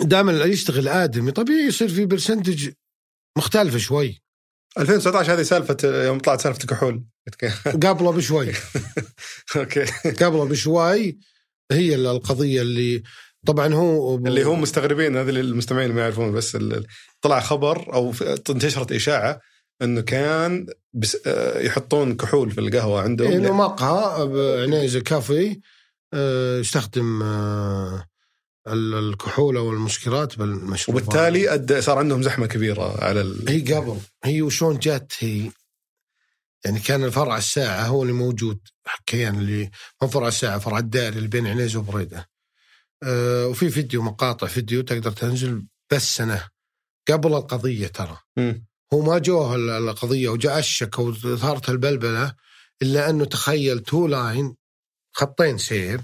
دام اللي يشتغل آدمي طبيعي يصير في percentage مختلفه شوي. 2019 هذه سالفة يوم طلعت سالفة الكحول قبله بشوي. [LAUGHS] okay. قبله بشوي. هي القضية اللي طبعا هو اللي هم مستغربين هذا اللي المستمعين ما يعرفون بس طلع خبر أو انتشرت إشاعة إنه كان بس آه، يحطون كحول في القهوة عندهم إنه مقهى بعنيزه كافي آه، يستخدم آه، ال- الكحول أو المسكرات بالمشروبات. وبالتالي أدى صار عندهم زحمة كبيرة على ال... هي قبل هي وشون جت هي يعني كان الفرع الساعة هو اللي موجود كيان اللي مو فرع الساعة فرع الدائري اللي بين عنيزة وبريدة. أه وفي فيديو مقاطع فيديو تقدر تنزل بس سنة قبل القضية ترى. مم. هو ما جوه ال- القضية وجاء الشك وصارت البلبلة إلا أنه تخيل two line خطين سير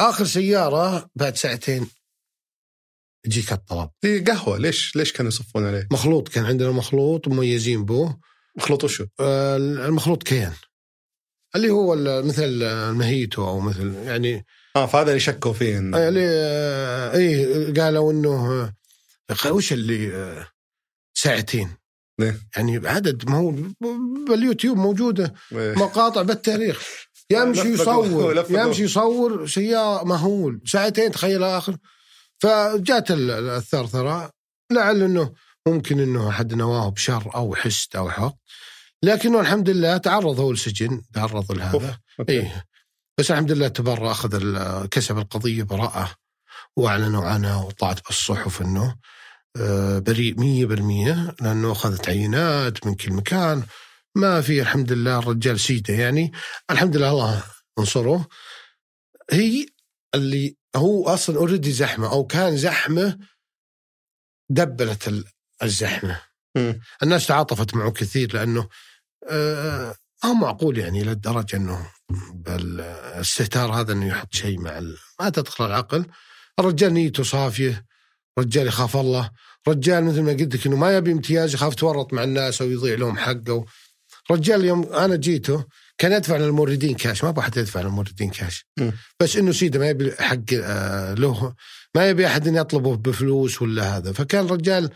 آخر سيارة بعد ساعتين يجيك الطلب قهوة ليش ليش كانوا يصفون عليه؟ مخلوط كان عندنا مخلوط مميزين به مخلوط وشو؟ آه، المخلوط كيان اللي هو مثل الموهيتو أو مثل يعني آه فهذا اللي شكوا فيه إنه- اللي آه، إيه قالوا إنه آه، وش اللي آه، ساعتين ليه؟ يعني عدد ما هو باليوتيوب موجودة إيه. مقاطع بالتاريخ يمشي لفقوا- يصور. يمشي يصور سيارة مهول ساعتين تخيل آخر فجات ال- الثرثرة لعل إنه ممكن إنه أحد نواة بشر أو حسد أو حق لكنه الحمد لله تعرض هو السجن تعرض لهذا. إيه بس الحمد لله تبرع أخذ كسب القضية براءه وأعلنوا عنها وطلعت بالصحف إنه آه، بريء 100% لأنه أخذت عينات من كل مكان. ما في الحمد لله الرجال سيدة يعني. الحمد لله الله ينصره. هي اللي هو أصلا اوريدي زحمة أو كان زحمة دبلت ال- الزحمة. مم. الناس تعاطفت معه كثير لأنه آه ما هو معقول يعني للدرجه إنه بالاستهتار هذا إنه يحط شيء مع. ما تدخل العقل. الرجال نيته صافية. رجال يخاف الله. رجال مثل ما قلت لك إنه ما يبي امتياز يخاف تورط مع الناس أو يضيع لهم حقه. رجال يوم أنا جيته كان يدفع للموردين كاش ما أبغى احد يدفع للموردين كاش. مم. بس إنه سيده ما يبي حق آه له ما يبي أحد إن يطلبه بفلوس ولا هذا. فكان رجال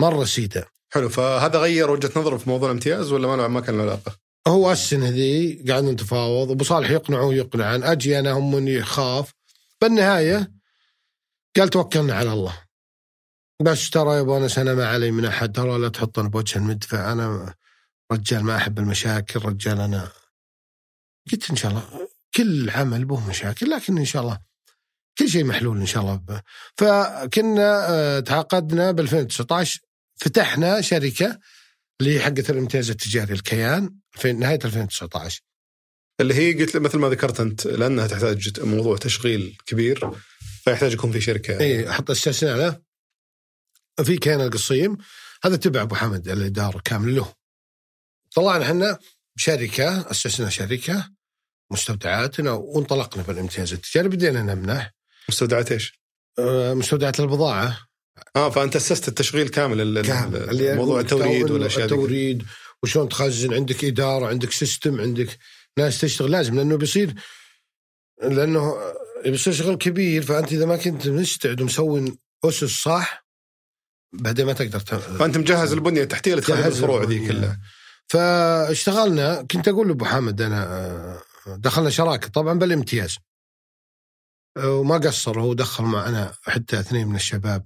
مرة سيده. حلو فهذا غير وجهة نظره في موضوع الامتياز ولا ما ما كان له علاقة؟ هو السنة ذي قاعدين نتفاوض أبو صالح يقنعه ويقنعن أجي أنا هم اني اخاف بالنهاية قال توكلنا على الله. بس ترى يا أبو أنس أنا ما علي من أحد. ترى لا تحطني بوجه المدفع. أنا رجال ما أحب المشاكل رجال أنا. قلت إن شاء الله كل عمل به مشاكل لكن إن شاء الله كل شيء محلول إن شاء الله. ب- فكنا آه، تعاقدنا ب 2019 فتحنا شركة اللي حقت الإمتياز التجاري الكيان في نهاية 2019 اللي هي قلت مثل ما ذكرت أنت لأنها تحتاج موضوع تشغيل كبير. فيحتاج يكون في شركة. اي أحط استثناء له في كيان القصيم هذا تبع أبو حمد الإدارة كامل له. طلعنا إحنا بشركه أسسنا شركة مستودعاتنا وانطلقنا بالامتياز التجاري. بدينا نمنح مستودعات إيش؟ آه، مستودعات البضاعة. آه فأنت أسست التشغيل كامل كامل. موضوع التوريد التو- والأشياء التوريد وشلون تخزن عندك إدارة عندك سيستم عندك ناس تشتغل. لازم لأنه بيصير لأنه بيصير شغل كبير فأنت إذا ما كنت مستعد ومسوي أسس صح بعدين ما تقدر ت- فأنت مجهز البنية التحتيه اللي تخدم جهز الفروع ذي. كلها. فاشتغلنا كنت أقول لأبو حامد أنا دخلنا شراكة طبعا بالامتياز. وما قصر هو دخل معنا حتى اثنين من الشباب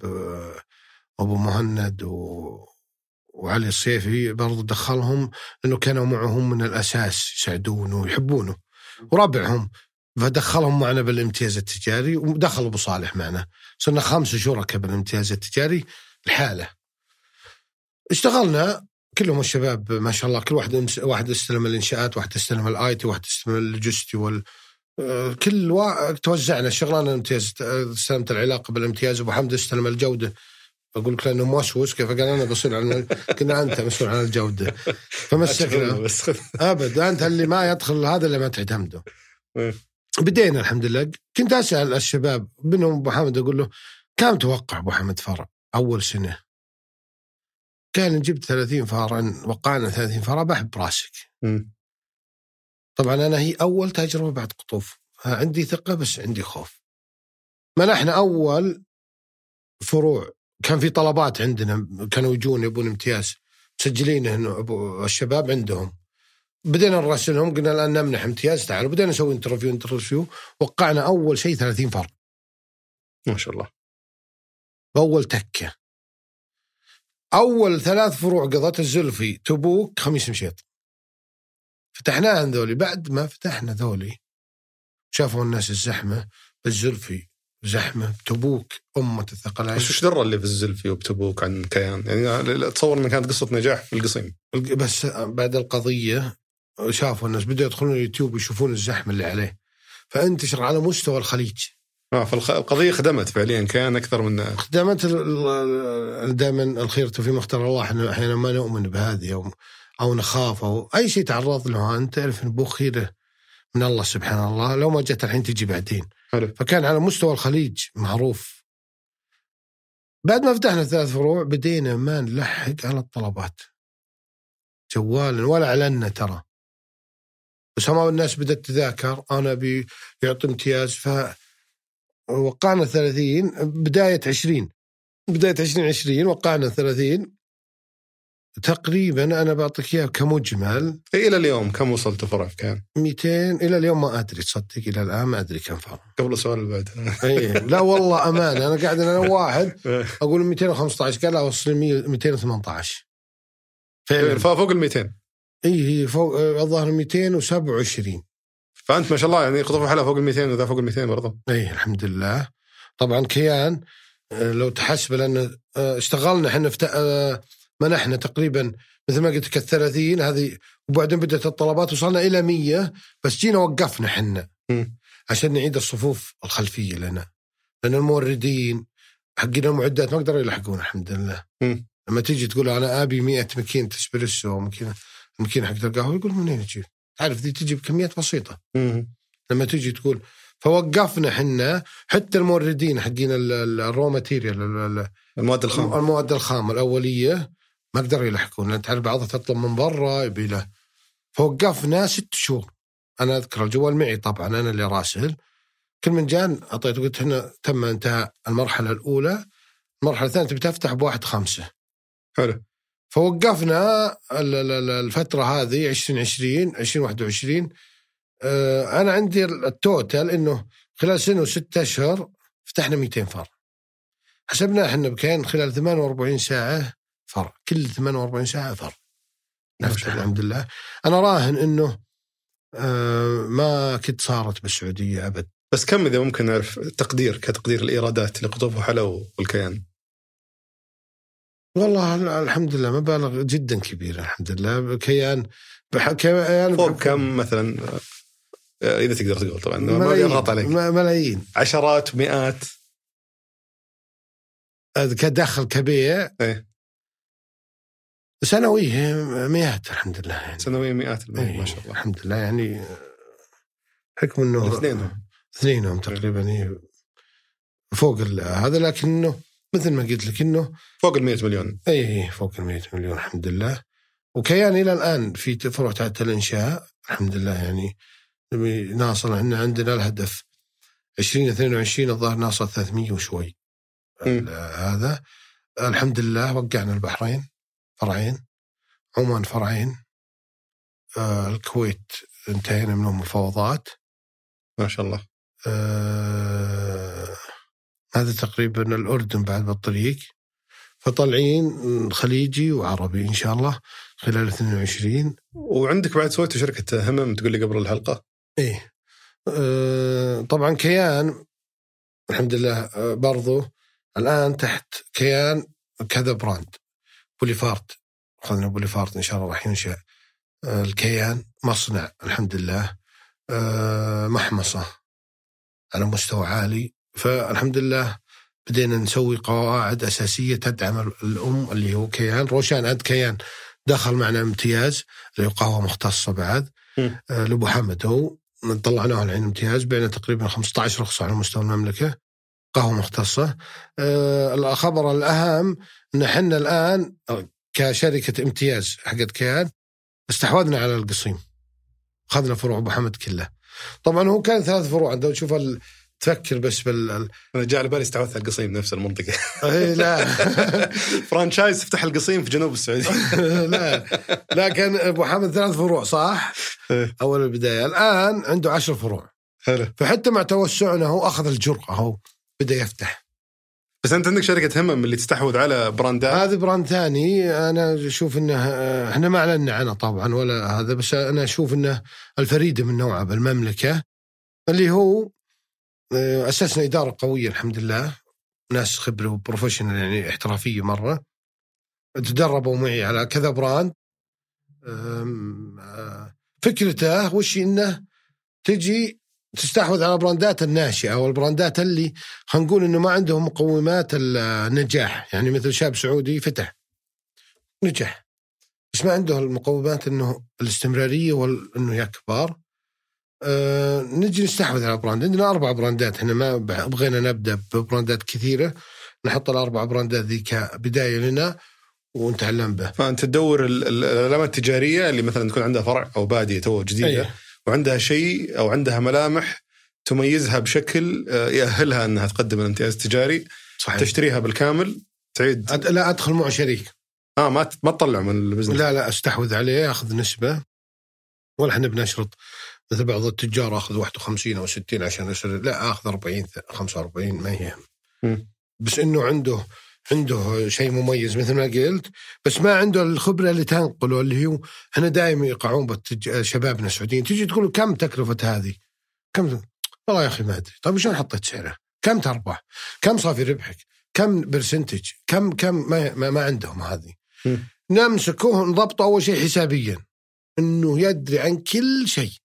أبو مهند و... وعلي الصيفي برضو دخلهم لأنه كانوا معهم من الأساس يساعدونه ويحبونه وربعهم. فدخلهم معنا بالامتياز التجاري ودخل أبو صالح معنا. صرنا خمسه شركاء بالامتياز التجاري الحاله اشتغلنا كلهم الشباب ما شاء الله كل واحد واحد استلم الإنشاءات واحد استلم ال IT واحد استلم اللوجستي وال آه، كل وا... توزعنا الشغلانه الامتياز آه، استلمت العلاقة بالامتياز. أبو حمد استلم الجودة. أقول لك لأنه موسوس كيف قال أنا بصير عن كنا أنت مسؤول عن الجودة. [LAUGHS] فمسكنا. [LAUGHS] أبد أنت اللي ما يدخل هذا اللي ما تعتمده. إيه. بدينا الحمد لله. كنت أسأل الشباب منهم أبو حامد أقول له كم توقع أبو حامد فرع أول سنة؟ قال جبت 30 فرع وقعنا 30 فرع بحب براسك. طبعا أنا هي أول تجربه بعد قطوف. عندي ثقة بس عندي خوف. منحنا أول فروع. كان في طلبات عندنا كانوا يجون يبون امتياز. مسجلين انه الشباب عندهم. بدينا نراسلهم قلنا الان نمنح امتياز تعالوا بدينا نسوي interview interview وقعنا أول شيء 30 فرع ما شاء الله. بأول تكة. أول ثلاث فروع قضت الزلفي تبوك خميس مشيط. فتحناها ذولي. بعد ما فتحنا ذولي شافوا الناس الزحمة بالزلفي زحمة تبوك أمة الثقلين بس وش درى اللي في الزلفي وبتبوك عن كيان؟ يعني اتصور انها كانت قصة نجاح في القصيم. بس بعد القضية شافوا الناس بدأوا يدخلون اليوتيوب يشوفون الزحمة اللي عليه. فأنتشر على مستوى الخليج. آه فالقضيه خدمت فعليا كيان أكثر من دائما دائما الخير في مختار الله إحنا أحيانا ما نؤمن بهذه أو أو نخاف أو أي شيء تعرض له. أنت تعرف انه خيره من الله سبحان الله لو ما جت الحين تجي بعدين. حلو. فكان على مستوى الخليج معروف. بعد ما فتحنا ثلاث فروع بدينا ما نلحق على الطلبات. جوالا ولا اعلنا ترى. بس هم الناس بدأت تذاكر أنا أبي يعطي امتياز ف وقعنا 30 بداية 20 بداية 2020 وقعنا 30 تقريبا أنا بعطيك إياه كمجمل. إيه، إلى اليوم كم وصلت فرع في كيان؟ 200 إلى اليوم ما أدري تصدق إلى الآن ما أدري كم فرق قبل السؤال اللي بعده [LAUGHS] إيه لا والله أمانة أنا قاعد أنا واحد. [LAUGHS] إيه. أقول 215 قال لا وصل 100 218 فعلا. فوق ال 200 اي هي فوق الظاهر 227 فأنت ما شاء الله يعني قطف حلا فوق ال 200 وذا فوق ال 200 برضه. اي الحمد لله. طبعا كيان آه، لو تحسب لأن آه، اشتغلنا إحنا في آه، منحنا تقريبا مثل ما قلت لك ال 30 هذه وبعدين بدأت الطلبات وصلنا إلى 100 بس جينا وقفنا إحنا. عشان نعيد الصفوف الخلفية لنا. لأن الموردين حقين المعدات ما قدروا يلحقون الحمد لله. لما تيجي تقول أنا آبي 100 ماكينه اسبريسو ماكينه الماكينه حق القهوه يقول منين أجيب؟ تعرف ذي تجي بكميات بسيطة. مم. لما تيجي تقول فوقفنا حنا حتى الموردين حقين ال- ال- ال raw material ال- ال- المواد الخام. المواد الخام الأولية ما قدروا يلحقون. لأن تعرف بعضها تطلب من برا يبي له. فوقفنا ست شهور. أنا أذكر الجوال معي طبعا أنا اللي راسل. كل من جان أعطيته قلت هنا تم انتهى المرحلة الأولى. المرحلة الثانية تبي تفتح بواحد خمسة. حلو. فوقفنا ال- ال- ال- الفترة هذه 2020 2021 آه، أنا عندي التوتال إنه خلال سنة وستة أشهر فتحنا 200 فرع حسبنا إحنا بكين خلال 48 ساعة فرع كل 48 ساعة فرع نفتح. الحمد لله. أنا راهن إنه آه، ما كنت صارت بالسعودية أبد. بس كم إذا ممكن نعرف تقدير كتقدير الإيرادات لقطوف وحلا والكيان؟ والله الحمد لله مبالغ جدا كبيرة الحمد لله كيان بح- كيان فوق كم مثلا؟ آه، إذا تقدر تقول طبعا ما ملايين. بيضغط عليك. ملايين. عشرات مئات. كدخل كبيع إيه. سنوية مئات الحمد لله يعني. سنويا مئات الملايين إيه، ما شاء الله. الحمد لله يعني حكم إنه الاثنين اثنينهم تقريبا إيه، فوق هذا لكنه مثل ما قلت لك إنه فوق ال 100 مليون. إي فوق ال 100 مليون الحمد لله. وكيان إلى الآن في فروع تحت الإنشاء الحمد لله يعني نبي ناصل إحنا عندنا الهدف. 2022 الظاهر ناصل 300 وشوي. هذا. الحمد لله وقعنا البحرين فرعين عمان فرعين. آه الكويت انتهينا منهم مفاوضات ما شاء الله. آه هذا تقريبا الأردن بعد بالطريق فطالعين خليجي وعربي إن شاء الله خلال 22 وعندك بعد سويتوا شركة همم تقول لي قبل الحلقة؟ إيه. آه طبعا كيان الحمد لله آه برضو الآن تحت كيان كذا brand. بوليفارت أخذنا بوليفارت إن شاء الله راح ينشأ. آه الكيان مصنع الحمد لله. آه محمصة على مستوى عالي. فالحمد لله بدينا نسوي قواعد أساسية تدعم الأم اللي هو كيان. روشان عند كيان دخل معنا امتياز اللي هو قهوة مختصة بعد. آه لأبو حمد هو. طلعناه الحين امتياز بعنا تقريبا 15 رخصة على مستوى المملكة. قهوة مختصة. آه الخبر الأهم أن إحنا الآن كشركة امتياز حقت كيان استحوذنا على القصيم. أخذنا فروع أبو حمد كلها طبعا هو كان ثلاث فروع. أنت تشوف ال... تفكر بس بال ال- أنا جاء على بالي استحوذت على القصيم نفس المنطقة. إيه لا. [LAUGHS] franchise افتح القصيم في جنوب السعودية. [LAUGHS] لا. لا كان أبو حمد ثلاث فروع صح. أول البداية. الآن عنده عشر فروع. حلو. فحتى مع توسعنا هو أخذ الجرأة هو بدا يفتح. بس أنت عندك شركة همم اللي تستحوذ على براندات هذا brand ثاني. أنا أشوف إنه إحنا ما أعلنا عنه طبعا ولا هذا بس أنا أشوف إنه الفريده من نوعه بالمملكة اللي هو اسسنا إدارة قوية الحمد لله. ناس خبرة و professional يعني احترافية مرة. تدربوا معي على كذا brand. آه، فكرته وش إنه تجي تستحوذ على براندات الناشئة أو البراندات اللي خلينا نقول إنه ما عندهم مقومات النجاح. يعني مثل شاب سعودي فتح نجح. بس ما عنده المقومات إنه الاستمرارية وانه يكبر أه نجي نستحوذ على brand عندنا أربع براندات. إحنا ما بغينا نبدأ ببراندات كثيرة. نحط الأربع براندات ذي كبدايه لنا ونتعلم به. فأنت تدور ال- ال- العلامات التجارية اللي مثلا تكون عندها فرع أو بادية توه جديدة أيه. وعندها شيء أو عندها ملامح تميزها بشكل آه، يأهلها إنها تقدم الامتياز التجاري. صحيح. تشتريها بالكامل تعيد. أد- لا أدخل مع شريك. آه ما ما تطلع من ال business. لا لا أستحوذ عليه أخذ نسبة. ولا إحنا بنشرط. مثل بعض التجار آخذ 51 أو 60 عشان يصير لا آخذ 40 45 ما هي مم. بس إنه عنده عنده شيء مميز مثل ما قلت بس ما عنده الخبرة اللي تنقله اللي هو إحنا دائما يقعون بالتج... شبابنا السعوديين تجي تقول كم تكلفة هذه؟ كم والله يا أخي ما أدري طيب شلون حطيت سعره؟ كم تربح؟ كم صافي ربحك؟ كم برسنتج؟ كم كم ما, ما, ما عندهم هذه مم. نمسكه نضبطه أول شيء حسابيا إنه يدري عن كل شيء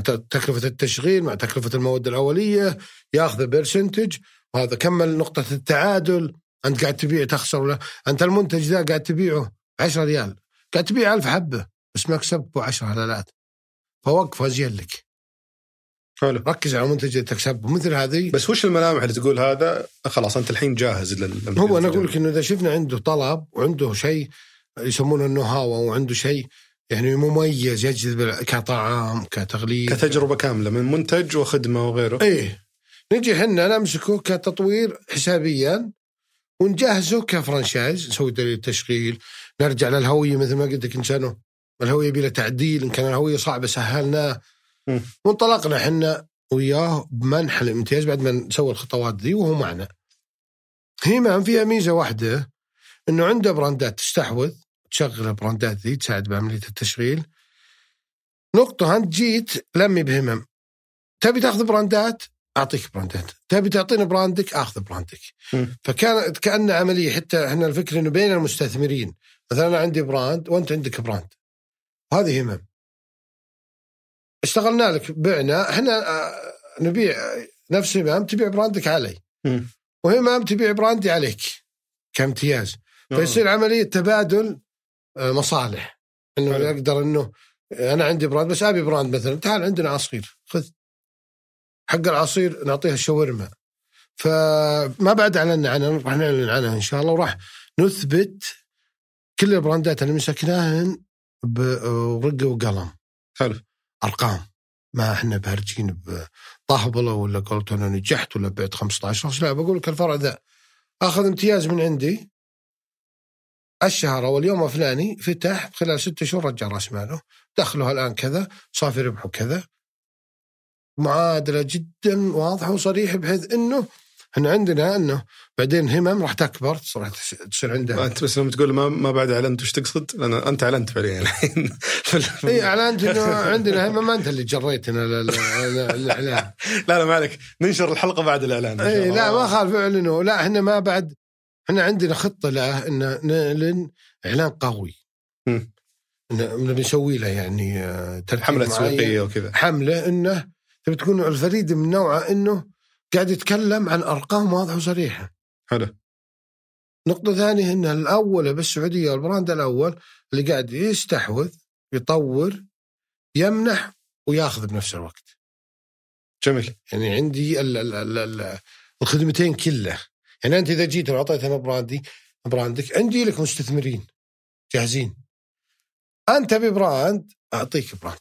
تكلفة التشغيل مع تكلفة المواد الأولية ياخذ percentage وهذا كمل نقطة التعادل. أنت قاعد تبيع تخسر ولا؟ أنت المنتج ذا قاعد تبيعه 10 ريال. قاعد تبيع ألف حبة بس مكسبك 10 هلالات فوقف أزين لك. حلو. ركز على المنتج اللي تكسبه مثل هذه بس وش الملامح اللي تقول هذا؟ خلاص أنت الحين جاهز لل هو أنا أقول لك إنه إذا شفنا عنده طلب وعنده شيء يسمونه ال know-how أو عنده شيء يعني مميز يجذب كطعام كتغليف كتجربة كاملة من منتج وخدمة وغيره. إيه. نجي إحنا نمسكه كتطوير حسابيا ونجهزه ك franchise نسوي دليل تشغيل نرجع للهوية مثل ما قلت لك إن كانوا الهوية بلا تعديل إن كان الهوية صعبة سهلناه. وانطلقنا إحنا وياه بمنح الامتياز بعد ما نسوي الخطوات ذي وهو معنا. همم فيها ميزة واحدة إنه عنده براندات تستحوذ تشغل البراندات ذي تساعد بعمليه التشغيل. نقطة انت جيت لمي بهمم تبي تاخذ براندات؟ أعطيك براندات. تبي تعطيني brand ك؟ أخذ brand ك. فكانت كأن عملية حتى إحنا الفكرة إنه بين المستثمرين. مثلا أنا عندي brand وأنت عندك brand. وهذه همم. اشتغلنا لك بعنا. إحنا آه، نبيع نفس همم تبيع brand ك علي. مم. وهمم تبيع brand ي عليك كامتياز. فيصير عملية تبادل آه، مصالح. إنه حلو. يقدر إنه أنا عندي brand بس أبي brand مثلا. تعال عندنا عصير خذ. حق العصير نعطيها الشاورما. فما بعد اعلنا عنها راح نعلن عنها إن شاء الله وراح نثبت كل البراندات اللي مسكناهن بورقه وقلم. حلو. أرقام. ما إحنا بهرجين بطهبله ولا قلت أنا نجحت ولا بعت 15 لا بقول لك الفرع ذا. آخذ امتياز من عندي. الشهر أو اليوم الفلاني فتح خلال ستة شهور رجع رأس ماله. دخله الآن كذا صافي ربحه كذا. معادلة جدا واضحة وصريحه بحيث إنه إحنا عندنا إنه بعدين همم راح تكبر راح تصير عندها. أنت بس لما تقول ما ما بعد أعلنت وش تقصد؟ لأن أنت أعلنت فعليا الحين. [LAUGHS] إي أعلنت إنه عندنا همم ما أنت اللي جريتنا الإعلان. [LAUGHS] لا لا ما عليك. ننشر الحلقة بعد الإعلان. إي لا ما خالف اعلنوا لا إحنا ما بعد إحنا عندنا خطة له إن نعلن إعلان قوي مم. نبي نسوي له يعني آه، حملة. تسويقيه وكذا حملة إنه تبي تكون الفريد من نوعه إنه قاعد يتكلم عن أرقام واضحة وصريحة. حلو نقطة ثانية ان الأول بالسعودية وال brand الأول اللي قاعد يستحوذ يطور يمنح وياخذ بنفس الوقت. جميل يعني عندي ال ال ال ال الخدمتين كله. يعني أنت إذا جيت وأعطيت أنا brand ي brand ك عندي لك مستثمرين جاهزين. أنت تبي brand أعطيك brand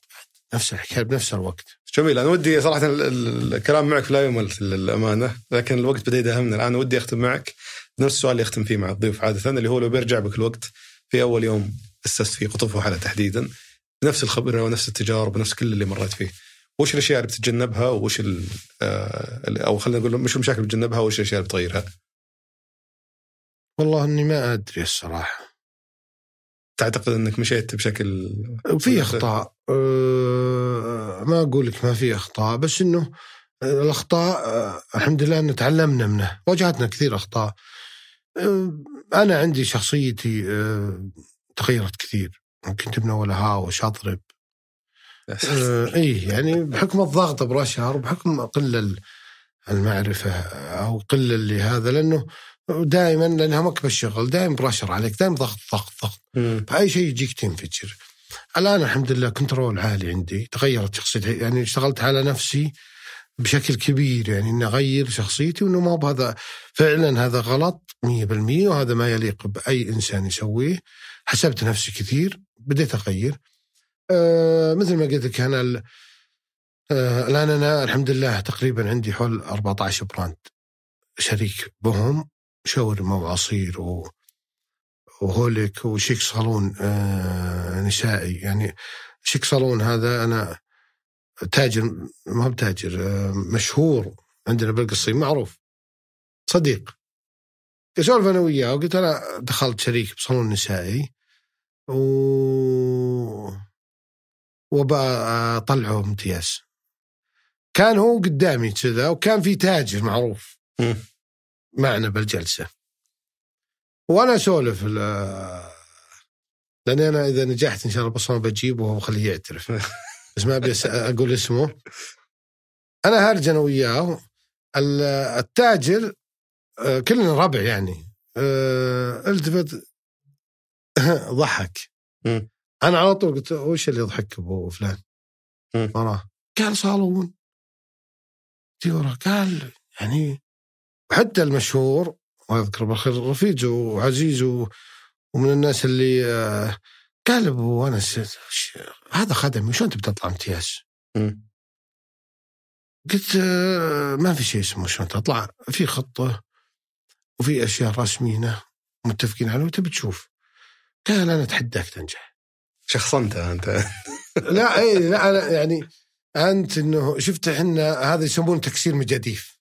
نفس الحكاية بنفس الوقت. جميل أنا ودي صراحة ال- ال- الكلام معك لا يمل للامانه لكن الوقت بدأ يداهمنا الآن ودي أختم معك نفس السؤال اللي أختم فيه مع الضيوف عادة اللي هو لو بيرجع بك الوقت في أول يوم أسست فيه قطف وحلا تحديدا نفس الخبرة ونفس التجارب ونفس كل اللي مريت فيه وش الأشياء اللي بتتجنبها وش آه، أو خلينا نقول مش المشاكل اللي بتتجنبها وش الأشياء اللي بتغيرها والله إني ما أدري الصراحة. تعتقد إنك مشيت بشكل في أخطاء. أه ما أقول لك ما في أخطاء بس إنه الأخطاء أه الحمد لله ان تعلمنا منه واجهتنا كثير أخطاء. أه أنا عندي شخصيتي أه تغيرت كثير. كنت من اول هاوش اضرب أه إي يعني بحكم الضغط بالاشهر وبحكم قلة المعرفة أو قلة اللي هذا لأنه دائما لأنها مكبه الشغل دائما برشر عليك دائما ضغط ضغط ضغط. فأي شيء يجيك تنفجر. الآن الحمد لله كنترول عالي عندي تغيرت شخصيتي يعني اشتغلت على نفسي بشكل كبير يعني إني أغير شخصيتي وإنه ما بهذا فعلا هذا غلط 100% وهذا ما يليق بأي إنسان يسويه. حسبت نفسي كثير بديت أغير. آه مثل ما قلت لك أنا آه الآن أنا الحمد لله تقريبا عندي حول 14 براند شريك بهم. شاورما وعصير و وهوليك وشيك صالون آه نسائي. يعني شيك صالون هذا أنا تاجر ما هو بتاجر آه مشهور عندنا بالقصيم معروف. صديق. اسولف أنا وياه وقلت أنا دخلت شريك بصالون نسائي و وبطلعه امتياز كان هو قدامي كذا وكان في تاجر معروف. معنا بالجلسة. وأنا أسولف ل- لأن أنا إذا نجحت إن شاء الله بصمة بجيبه وبخليه يعترف. [LAUGHS] بس ما أبي أقول اسمه. أنا هرج أنا وياه. ال- التاجر آه، كلنا ربع يعني. آه، التفت [LAUGHS] ضحك. أنا على طول قلت وش اللي يضحك أبو فلان؟ وراه. قال صالون. وراه. قال يعني حتى المشهور وأذكر بالخير رفيج وعزيز ومن الناس اللي قال ابو انس هذا خدمي شلون تبي تطلع امتياز؟ قلت آه، ما في شيء اسمه شلون تطلع في خطة وفي أشياء رسمينه متفقين عليها وتبي تشوف. قال أنا أتحداك تنجح. شخصنتها أنت [LAUGHS] لا اي لا أنا يعني أنت إنه شفت إحنا هذا يسمونه تكسير مجاديف.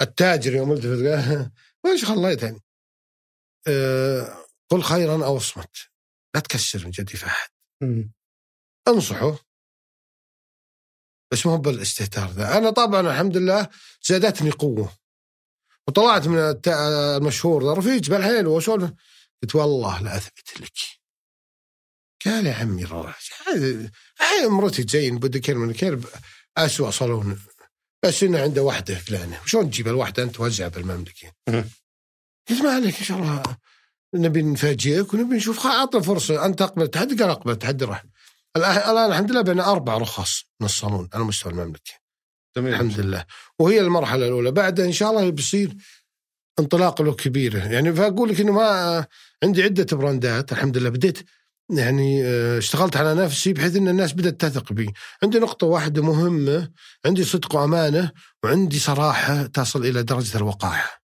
التاجر يوم التفت قال وش خليت يعني. أه قل خيرا أو اصمت. لا تكسر مجاديف احد مم. انصحه. بس مو بالاستهتار ذا. أنا طبعا الحمد لله زادتني قوة. وطلعت من المشهور ذا رفيج بالحيل واسولف قلت والله لا أثبت لك. قال يا عمي روح هذه هاي مرتي تزين كلمه من كلب اسوء صالون بس إنه عنده واحدة فلانة. شلون تجيب الواحده أنت توزعها بالمملكة. مم. قلت ما عليك ان شاء الله نبي نفاجئك ونبي نشوف. اعطنا فرصة. أنت أقبل التحدي قال أقبل التحدي راح الآن الحمد لله بين أربع رخص من الصالون على مستوى المملكة. جميل. الحمد لله. وهي المرحلة الأولى. بعدها إن شاء الله بيصير انطلاق له كبيره يعني فأقول لك إنه ما عندي عدة براندات. الحمد لله بديت يعني آه، اشتغلت على نفسي بحيث إن الناس بدأت تثق بي. عندي نقطة واحدة مهمة عندي صدق وأمانة وعندي صراحة تصل إلى درجة الوقاحة.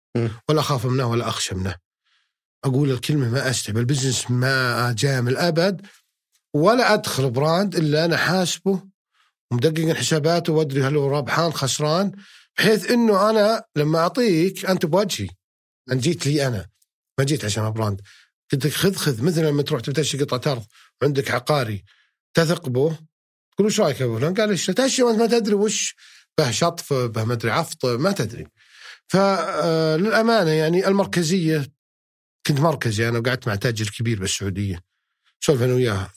ولا أخاف منه ولا أخشى منه أقول الكلمة ما استعب ال business ما اجامل ابد ولا أدخل brand إلا أنا حاسبه ومدقق حساباته وأدري هل هو ربحان خسران بحيث إنه أنا لما أعطيك أنت بوجهي. انت جيت لي أنا ما جيت عشان brand قلت لك خذ خذ مثل لما تروح تشتري قطعة أرض وعندك عقاري تثق به تقول وش رأيك أبو فلان؟ قال إيش؟ وانت ما تدري وش؟ به شطف به ما أدري عفط ما تدري. فللامانه يعني المركزية كنت مركزي أنا وقعدت مع تاجر كبير بالسعودية سولف أنا وياه.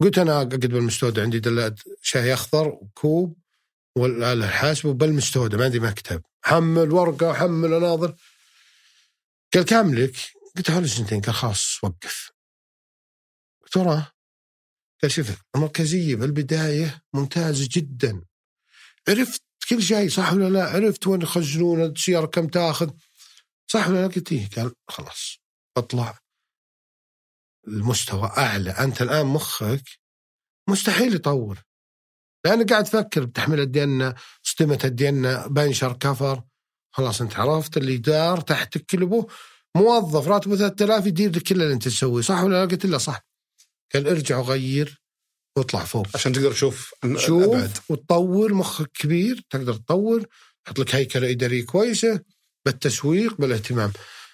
قلت أنا اقعد بالمستودع عندي دلات شاي أخضر وكوب والآلة الحاسبه بالمستودع ما عندي مكتب. حمل ورقة حمل أناظر. قال كم لك؟ قلت حوالي سنتين قال خلاص وقف. قلت وراه قال شوف المركزيه بالبداية ممتازة جدا. عرفت كل شيء صح ولا لا؟ عرفت وين يخزنون السيارة كم تاخذ؟ صح ولا لا؟ قلت إيه قال خلاص اطلع. المستوى أعلى. أنت الآن مخك مستحيل يطور. لأن قاعد تفكر بتحميل الدينة صدمة الدينة بنشر كفر. خلاص أنت عرفت اللي دار تحت كلبه موظف راتبه 3000 يدير لك كل اللي انت تسويه صح ولا لا؟ قلت له صح. قال ارجع وغير واطلع فوق. عشان تقدر تشوف شوف أبعد. وتطور مخك كبير تقدر تطور تحط لك هيكلة إدارية كويسة بالتسويق بالاهتمام.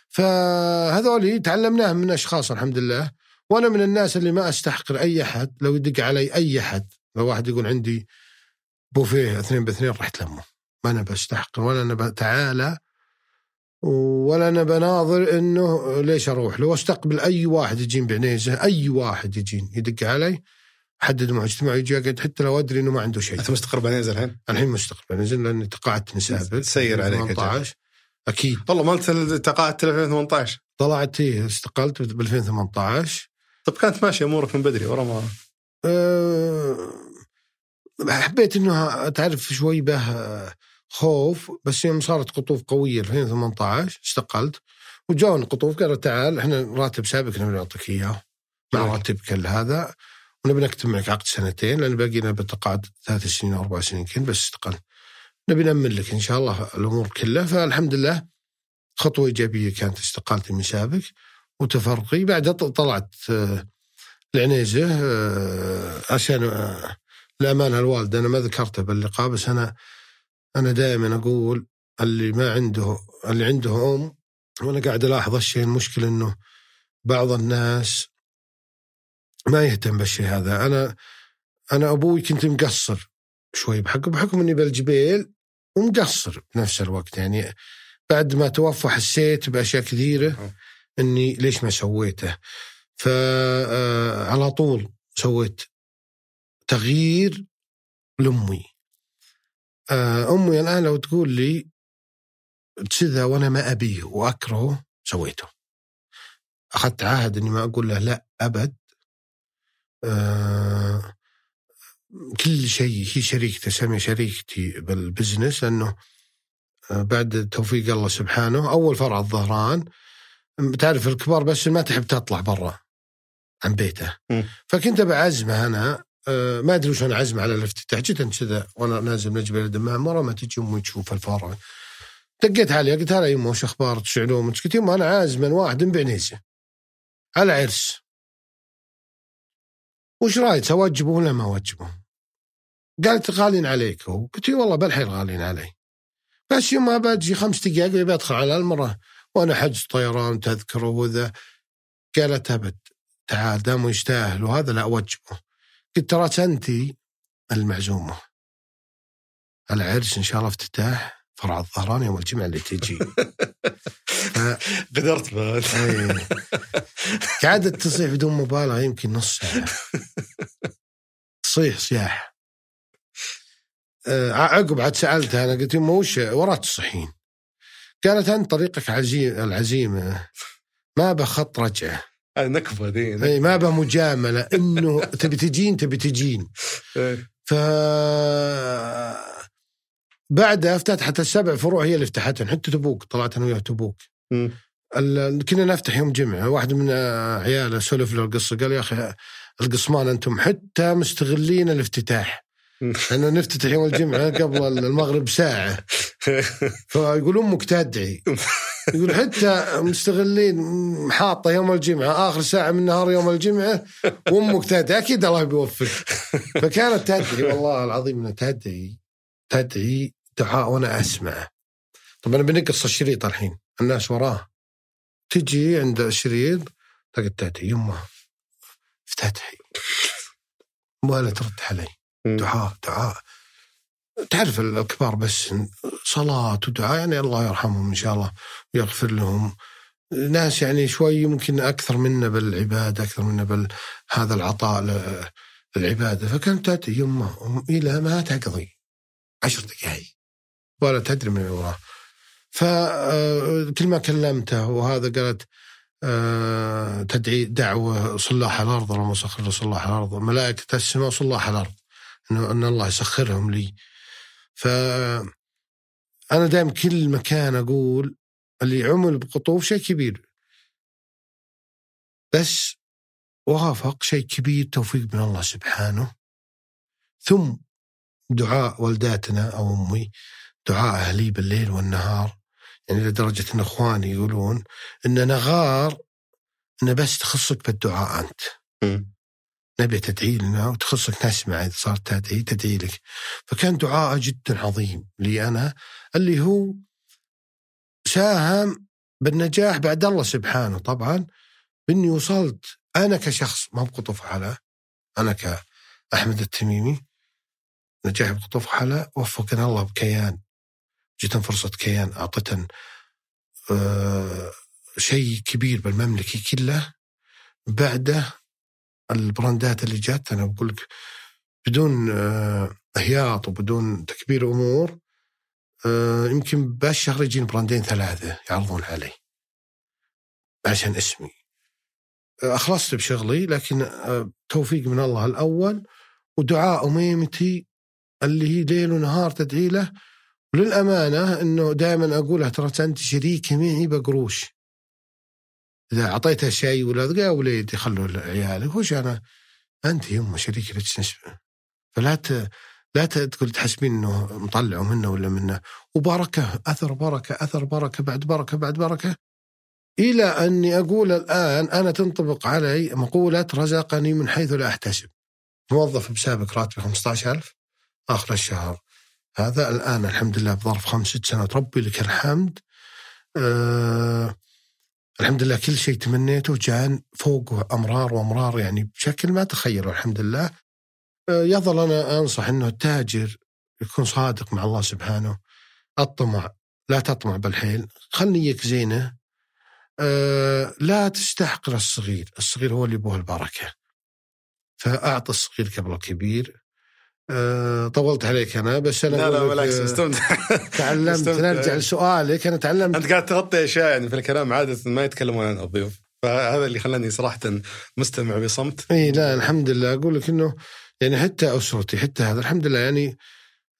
فهذول تعلمناهم من أشخاص الحمد لله وأنا من الناس اللي ما أستحقر أي أحد لو يدق علي أي أحد. لو واحد يقول عندي بوفيه اثنين باثنين رحت لمه ما أنا بستحقر ولا أنا تعالى ولا أنا بناظر إنه ليش أروح؟ لو أستقبل أي واحد يجين بعنيزه أي واحد يجين يدق علي أحدد معه اجتماع يجي اقعد حتى لو أدري إنه ما عنده شيء. أنت مستقر بنيزه الحين؟ الحين مستقبل نزل لأني تقاعدت من سابق سير عليك أجل. 18 أكيد. والله ما انت تقاعدت 2018 طلعت هي استقلت ب 2018 طب كانت ماشية أمورك من بدري ورا ما أه حبيت إنه تعرف شوي به خوف بس يوم صارت قطوف قوية 2018 استقلت وجاوني قطوف قالوا تعال إحنا راتب سابق نبي نعطيك إياه. مع. راتبك هذا ونبي نكتب معك عقد سنتين لأن باقي لنا بتقاعد ثلاث سنين أو أربع سنين كنت بس استقلت نبي نأمن لك إن شاء الله الأمور كلها. فالحمد لله خطوة إيجابية كانت استقالتي من سابق وتفرقي. بعد طلعت آه، العنيزة آه، عشان آه، الامانه الوالده أنا ما ذكرته باللقاء بس أنا أنا دائما أقول اللي ما عنده اللي عنده أم وأنا قاعد ألاحظ الشيء المشكلة إنه بعض الناس ما يهتم بالشيء هذا. أنا أنا أبوي كنت مقصر شوي بحكم بحكم إني بالجبيل ومقصر بنفس الوقت. يعني بعد ما توفى حسيت بأشياء كثيرة إني ليش ما سويته؟ فعلى طول سويت تغيير لأمي. آه، أمي الآن لو تقول لي كذا وأنا ما أبيه واكرهه سويته. أخذت عهد إني ما أقول له لا أبد. آه، كل شيء هي شريكته سمي شريكتي بال business لأنه آه، بعد توفيق الله سبحانه أول فرع الظهران. تعرف الكبار بس ما تحب تطلع برا عن بيته. م. فكنت بعزمه أنا آه، ما أدري وش أنا عزمه على الافتتاح. جيت كذا. وأنا نازل من جبل الدمام. مره ما تجي أمي تشوف الفرع. دقيت عليها. قلت هلا يمه وش أخبارك وش علومك؟ قلت يمه أنا عازم من واحد بعنيزه على عرس. وش رايك؟ اوجبه ولا ما اوجبه؟ قالت غالين عليك هو. قلت اي والله بالحيل غالين علي. بس يوم ما بجي خمس دقائق ابي أدخل على المره وأنا حجز طيران تذكره وذا. قالت أبد تعال دام يستاهل. وهذا لا اوجبه قلت تراك انت المعزومة. العرس إن شاء الله افتتاح فرع الظهران يوم الجمعة اللي تجي. [LAUGHS] قدرت بعد إيه. قعدت تصيح بدون مبالغة يمكن نص ساعة. تصيح صياح آه، عقب عاد سألتها أنا قلت يمه وش ورا تصحين قالت أنت طريقك عزيم العزيمة ما بخط رجعه. نكبه ذي اي ما به مجاملة. إنه [LAUGHS] تبي تجين تبي تجين. إيه. ف بعدها افتتحت السبع فروع هي اللي فتحتهم حتى تبوك طلعت أنا وياه تبوك. كنا نفتح يوم جمعة. واحد من عياله سولف له القصة قال يا أخي القصمان أنتم حتى مستغلين الافتتاح. لأن نفتتح يوم الجمعة قبل المغرب ساعه [LAUGHS] فيقول أمك تدعي [LAUGHS] يقول حتى مستغلين محاطة يوم الجمعة آخر ساعة من نهار يوم الجمعة وأمك تدعي أكيد الله بيوفق. فكانت تدعي والله العظيم إنها تدعي تدعي دعاء وأنا اسمعه طبعا بنقص الشريط الحين. الناس وراه. تجي عند الشريط تلقى تدعي يمه افتتحي. ولا ترد علي. دعاء دعاء. تعرف الكبار بس صلاة ودعاء يعني الله يرحمهم إن شاء الله ويغفر لهم. ناس يعني شوي يمكن أكثر منا بالعبادة أكثر منا بهذا العطاء للعبادة فكانت تأتي يمه إلى ما تقضي عشر دقائق ولا تدري من وراه فكل ما كلمته وهذا قالت آه، تدعي دعوة صلاح الأرض اللهم سخر صلاح الأرض. ملائكة السماء وصلاح الأرض. أن الله يسخرهم لي. ف أنا دائما كل مكان أقول اللي عمل بقطوف شيء كبير. بس وافق شيء كبير توفيق من الله سبحانه. ثم دعاء والداتنا أو أمي دعاء أهلي بالليل والنهار. يعني لدرجة أن إخواني يقولون أن نغار أن بس تخصك بالدعاء مم. نبي تدعي لنا وتخصك نسمع إذا صارت تدعي تدعي لك فكان دعاء جدا عظيم لي أنا اللي هو ساهم بالنجاح بعد الله سبحانه. طبعا بإني وصلت أنا كشخص ما بقطف حلا أنا كأحمد التميمي نجاح بقطف حلا وفقنا الله بكيان. جدا فرصة كيان أعطتن آه شيء كبير بالمملكة كلها بعده البراندات اللي جات أنا بقول لك بدون آه، اهياط وبدون تكبير أمور آه، يمكن بالشهر يجين براندين ثلاثة يعرضون علي عشان اسمي. آه، أخلصت بشغلي لكن توفيق من الله الأول ودعاء أميمتي اللي هي ليل ونهار تدعي له. وللأمانة إنه دائما أقولها ترى أنت شريكة معي بقروش. إذا أعطيتها شيء ولا يا وليدي خلوا عيالك وش أنا؟ أنت يمه شريكي لك نسبه فلا ت... لا تقول تحسبين إنه مطلعوا منه ولا منه. وبركة أثر بركة أثر بركة بعد بركة بعد بركة. إلى أني أقول الآن أنا تنطبق علي مقولة رزقني من حيث لا أحتسب. موظف بسابق راتبي 15000 آخر الشهر هذا. الآن الحمد لله بظرف خمس ست سنوات. ربي لك الحمد. آه الحمد لله كل شيء تمنيته جان فوق أمرار وأمرار يعني بشكل ما تخيله الحمد لله. آه، يظل أنا أنصح إنه التاجر يكون صادق مع الله سبحانه. الطمع لا تطمع بالحيل خل نيك زينة. آه، لا تستحقر الصغير الصغير هو اللي يبوه البركة. فاعط الصغير قبل الكبير. آه، طولت عليك أنا بس أنا لا لا بالعكس آه، استمتع. [LAUGHS] تعلمت. استمتع. نرجع لسؤالك. أنا تعلمت. أنت قاعد تغطي أشياء يعني في الكلام عادة ما يتكلمون عنها الضيوف. فهذا اللي خلاني صراحة مستمع بصمت. إي لا الحمد لله. أقول لك إنه يعني حتى أسرتي حتى هذا الحمد لله. يعني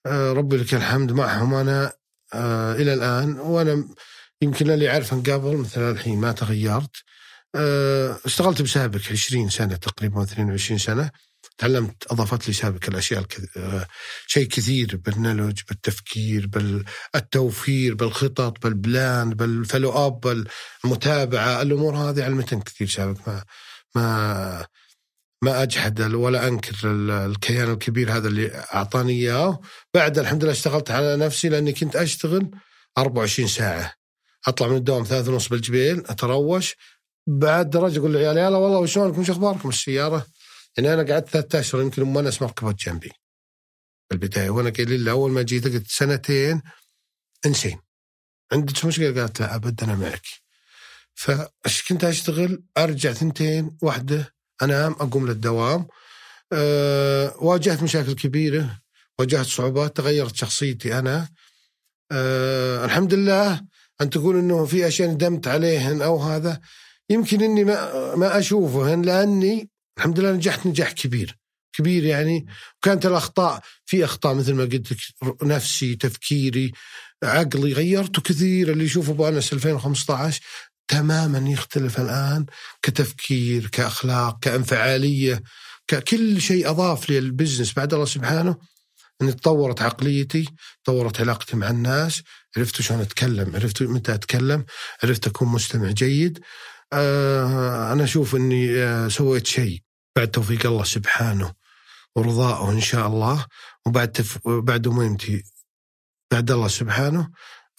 آه، ربي لك الحمد معهم. أنا آه، إلى الآن وأنا يمكن اللي اعرفه قبل مثلا الحين ما تغيرت. اشتغلت بسابك 20 سنة تقريبا 22 سنة. تعلمت اضافت لي سابك الأشياء الكث... آه، شيء كثير بال knowledge بالتفكير بالتوفير بالخطط بال plan بال follow up بالمتابعة الأمور هذه علمتني كثير سابق. ما ما ما أجحد ولا أنكر ال- الكيان الكبير هذا اللي أعطاني إياه. بعد الحمد لله اشتغلت على نفسي لأني كنت أشتغل 24 ساعة. أطلع من الدوام ثلاثة ونص بالجبيل أتروش. بعد درجة أقول للعيال يلا والله وشلونكم؟ وش أخباركم؟ السيارة؟ يعني أنا قعدت ثلاثة اشهر يمكن ام انس ما ركبت جنبي. في البدايه وأنا قايل لها اول ما جيت قلت سنتين. انسين عندك مشكلة؟ قالت لا ابد أنا معك. فايش كنت أشتغل؟ أرجع ثنتين واحدة أنام أقوم للدوام. أه واجهت مشاكل كبيرة واجهت صعوبات تغيرت شخصيتي أنا. أه الحمد لله أن تقول إنه في أشياء ندمت عليهن أو هذا يمكن إني ما ما أشوفهن لأني الحمد لله نجحت نجاح كبير. كبير يعني وكانت الأخطاء في أخطاء مثل ما قلت لك نفسي تفكيري عقلي غيرته كثير. اللي يشوفه ابو انس 2015 تماما يختلف الآن كتفكير كأخلاق كانفعالية ككل شيء أضاف لي ال business بعد الله سبحانه اني تطورت عقليتي تطورت علاقتي مع الناس عرفت شلون أتكلم عرفت متى أتكلم عرفت أكون مستمع جيد. آه أنا أشوف إني آه سويت شيء. بعد توفيق الله سبحانه ورضائه إن شاء الله وبعد تف... بعد اميمتي بعد الله سبحانه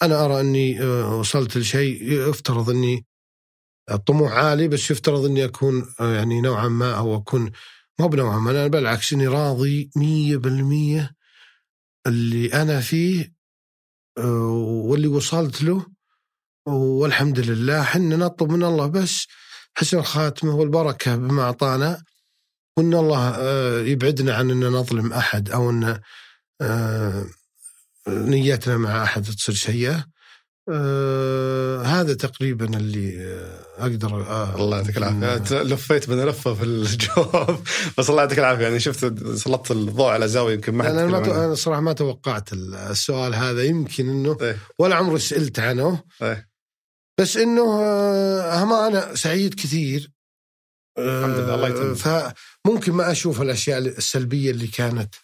أنا أرى أني آه وصلت لشيء يفترض أني الطموح عالي بس يفترض أني أكون آه يعني نوعا ما أو أكون مو بنوعا ما أنا بالعكس أني راضي مية بالمية اللي أنا فيه آه، واللي وصلت له والحمد لله حنا نطلب من الله بس حسن الخاتمة والبركة بما أعطانا. وان الله آه، يبعدنا عن أن نظلم أحد أو أن آه، نيتنا مع أحد تصير سيئه آه هذا تقريبا اللي أقدر آه الله يعطيك العافية. لفيت بنا لفة في الجواب. [LAUGHS] بس الله يعطيك العافية. يعني شفت سلطت الضوء على زاوية يمكن ما أنا ما أنا صراحة ما توقعت السؤال هذا. يمكن إنه إيه. ولا عمري سألت عنه. إيه. بس إنه آه أنا سعيد كثير الحمد لله الله فممكن ما أشوف الأشياء السلبية اللي كانت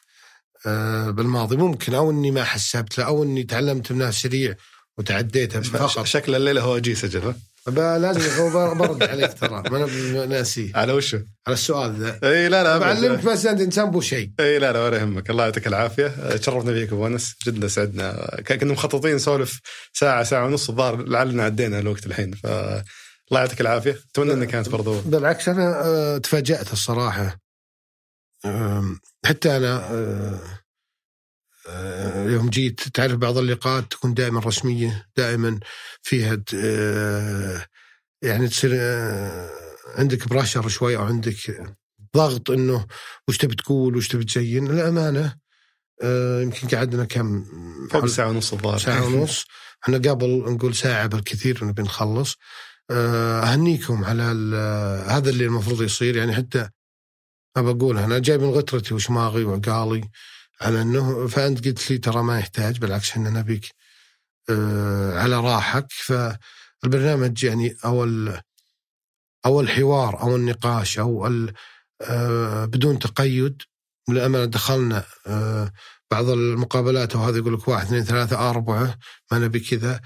آه بالماضي. ممكن أو إني ما حسبت له أو إني تعلمت منها سريع وتعديتها فقط. شكل الليلة هو جي سجل لازم برد عليك ترى. ما أنا ناسي على وشو؟ على السؤال ذا. إي لا لا بعلمك بس أنت إنسان بو شيء. إي لا لا ولا يهمك. الله يعطيك العافية. تشرفنا فيك أبو أنس. جدا سعدنا. كنا مخططين نسولف ساعة ساعة ونص الظاهر لعلنا عدينا الوقت الحين. ف الله يعطيك العافية. أتمنى انها كانت برضو. بالعكس أنا آه، تفاجأت الصراحة. حتى أنا آه، آه، يوم جيت تعرف بعض اللقاءات تكون دائما رسمية دائما فيها يعني تصير عندك براشر شوي أو عندك ضغط إنه وش تبي تقول وش تبي تزين. الامانه يمكن قعدنا كم؟ فوق ساعه ونص الظاهر. ساعة ونص. إحنا قبل نقول ساعة بالكثير نبي نخلص آه، أهنيكم على هذا اللي المفروض يصير. يعني حتى ابى أقول أنا جاي من غترتي وشماغي وعقالي على إنه فأنت قلت لي ترى ما يحتاج بالعكس إحنا نبيك آه، على راحك. فالبرنامج يعني أو أو الحوار أو النقاش أو آه، بدون تقيد. للأمانة دخلنا بعض المقابلات وهذا يقول لك واحد اثنين ثلاثة أربعة ما نبي كذا. آه،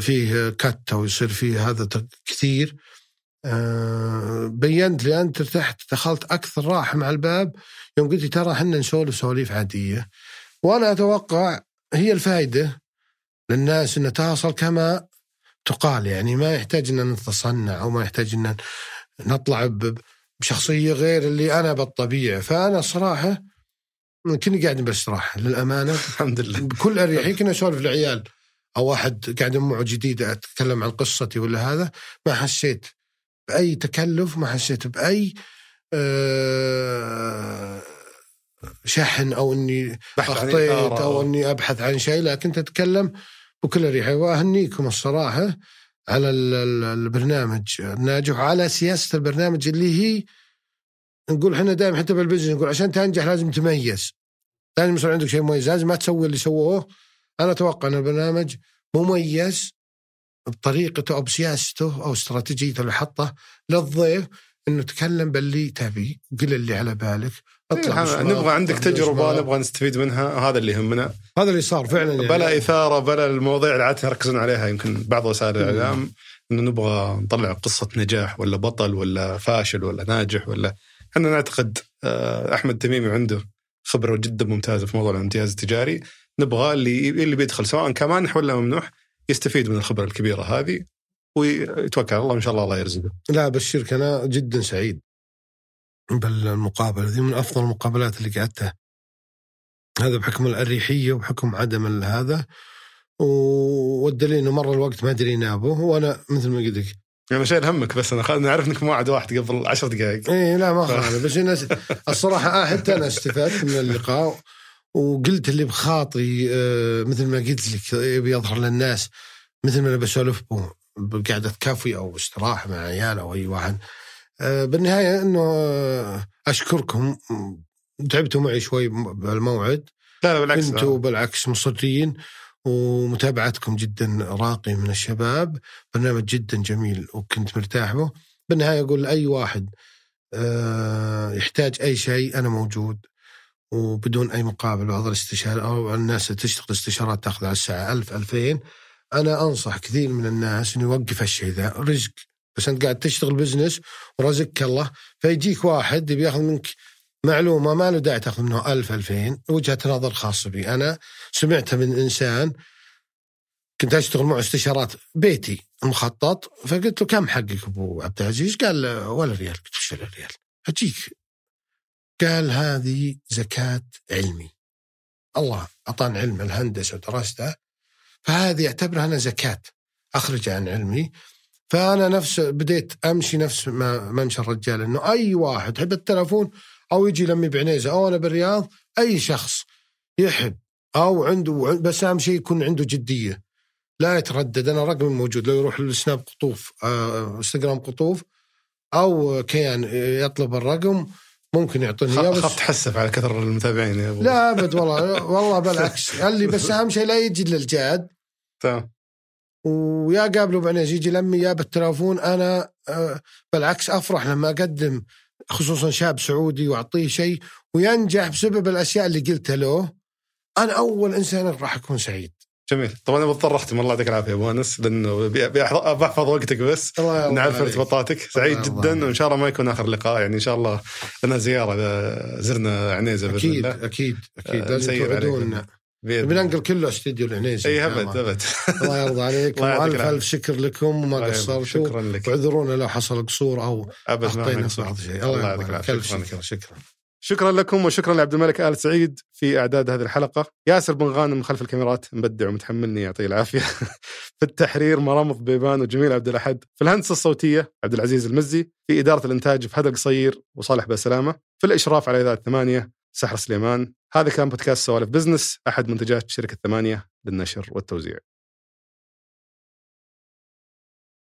فيه كت أو يصير فيه هذا كثير. آه، بينت لي انت ارتحت دخلت أكثر راحه مع الباب. يوم قلت ترى إحنا نسولف سواليف عادية. وأنا أتوقع هي الفائده للناس ان تصل كما تقال. يعني ما يحتاج إن نتصنع أو ما يحتاج إن نطلع بشخصية غير اللي أنا بالطبيعة. فأنا صراحة كني قاعد باستراحه للأمانة. الحمد لله. بكل أريحية كنا نسولف العيال. أو احد قاعد معه جديد أتكلم عن قصتي ولا هذا ما حسيت بأي تكلف ما حسيت بأي آه، شحن أو إني أخطيت أو إني أبحث عن شيء لكن تتكلم بكل اريحيه واهنيكم الصراحة على البرنامج. الناجح وعلى سياسة البرنامج اللي هي نقول إحنا دائما حتى بالبزنس نقول عشان تنجح لازم تميز. لازم يصير عندك شيء مميز لازم ما تسوي اللي سووه أنا أتوقع أن البرنامج مميز بطريقته أو بسياسته أو استراتيجيته اللي حطه للضيف إنه تكلم باللي تبي قل اللي على بالك أطلع نبغى عندك تجربة نبغى نستفيد منها هذا اللي يهمنا. هذا اللي صار فعلا يعني. بلا إثارة بلا المواضيع اللي عاده يركزون عليها يمكن بعض وسائل الإعلام إنه نبغى نطلع قصة نجاح ولا بطل ولا فاشل ولا ناجح ولا إحنا نعتقد آه، أحمد تميمي عنده خبرة جدا ممتازة في موضوع الامتياز التجاري. نبغى اللي اللي بيدخل سواء كان مانح ولا ممنوح يستفيد من الخبرة الكبيرة هذه ويتوكل على الله وإن شاء الله الله يرزقه. لا بشرك أنا جدا سعيد بالمقابلة ذي من أفضل المقابلات اللي قعدتها. هذا بحكم الأريحية وبحكم عدم هذا. والدليل إنه مر الوقت ما أدري نابه وأنا مثل ما قلت لك. أنا شايل همك بس أنا نعرف إنك موعد واحد قبل عشر دقائق. اي لا ما خالف بس الناس الصراحة حتى أنا استفدت من اللقاء. وقلت اللي بخاطري آه، مثل ما قلت لك بيظهر للناس مثل ما أنا بسولف بقعده كافي أو استراحة مع عيال أو أي واحد. آه، بالنهاية إنه آه، أشكركم. تعبتوا معي شوي بالموعد. لا لا بالعكس كنتوا بالعكس مصرين ومتابعتكم جدا راقي من الشباب. برنامج جدا جميل وكنت مرتاح به. بالنهاية أقول لأي واحد يحتاج أي شيء أنا موجود. وبدون أي مقابل بعض الاستشارة أو الناس تشتغل استشارات تأخذ على الساعة 1000 2000 أنا أنصح كثير من الناس إنه يوقف الشيء ذا رزق. بس أنت قاعد تشتغل business ورزقك الله فيجيك واحد يبي يأخذ منك معلومة ما له داعي تأخذ منه 1000 2000 وجهة نظر خاصة بي. أنا سمعتها من إنسان كنت أشتغل معه استشارات بيتي المخطط فقلت له كم حقك أبو عبد العزيز؟ قال ولا ريال. قلت وش ولا ريال؟ أجيك. قال هذه زكاة علمي. الله أعطاني علم الهندسة ودرسته فهذه اعتبرها أنا زكاة. أخرج عن علمي. فأنا نفس بديت أمشي نفس ما ممشى الرجال إنه أي واحد يحب التلفون أو يجي لمي بعنيزة أو أنا بالرياض أي شخص يحب أو عنده بس أهم شيء يكون عنده جدية. لا يتردد أنا رقمي موجود لو يروح للسناب قطوف آه، إنستغرام قطوف أو كيان يطلب الرقم ممكن يعطوني إياه خاف تحسف على كثر المتابعين يا أبو. لا أبد والله والله بالعكس. [LAUGHS] قال لي بس أهم شيء لا يجي للجاد تمام. ويا قابله بعدين يجي لمي يا بالتلفون أنا آه، بالعكس أفرح لما أقدم خصوصا شاب سعودي وأعطيه شيء وينجح بسبب الأشياء اللي قلتها له. أنا أول إنسان راح أكون سعيد. جميل. طبعا أنا بضطر اختم الله يعطيك العافية أبو أنس. لأنه بحفظ وقتك بس. الله نعرف عليك. ارتباطاتك سعيد الله جدا. عليك. وإن شاء الله ما يكون آخر لقاء. يعني إن شاء الله لنا زيارة. إذا زرنا عنيزة بإذن أكيد الله. أكيد أكيد. آه، لازم. توعدونا بننقل كله استديو العنيزي إي أبد الله. أبد. [LAUGHS] الله يرضى [LAUGHS] الله يعطيك وألف. ألف شكر لكم. وما الله. قصرتوا. شكرا لك. واعذرونا لو حصل قصور أو أبد أخطينا في بعض. الشيء الله الله يعطيك عليك العافية. شكرا. شكرا لكم وشكرا لعبد الملك آل سعيد في إعداد هذه الحلقة. ياسر بن غانم من خلف الكاميرات مبدع ومتحملني يعطيه العافية. [LAUGHS] في التحرير مرامض بيبان وجميل عبد الأحد. في الهندسة الصوتية عبد العزيز المزي. في إدارة الإنتاج هذا القصير وصالح بسلامة. في الإشراف على إذاعة ثمانية سحر سليمان. هذا كان بودكاست سوالف بزنس. أحد منتجات شركة ثمانية للنشر والتوزيع.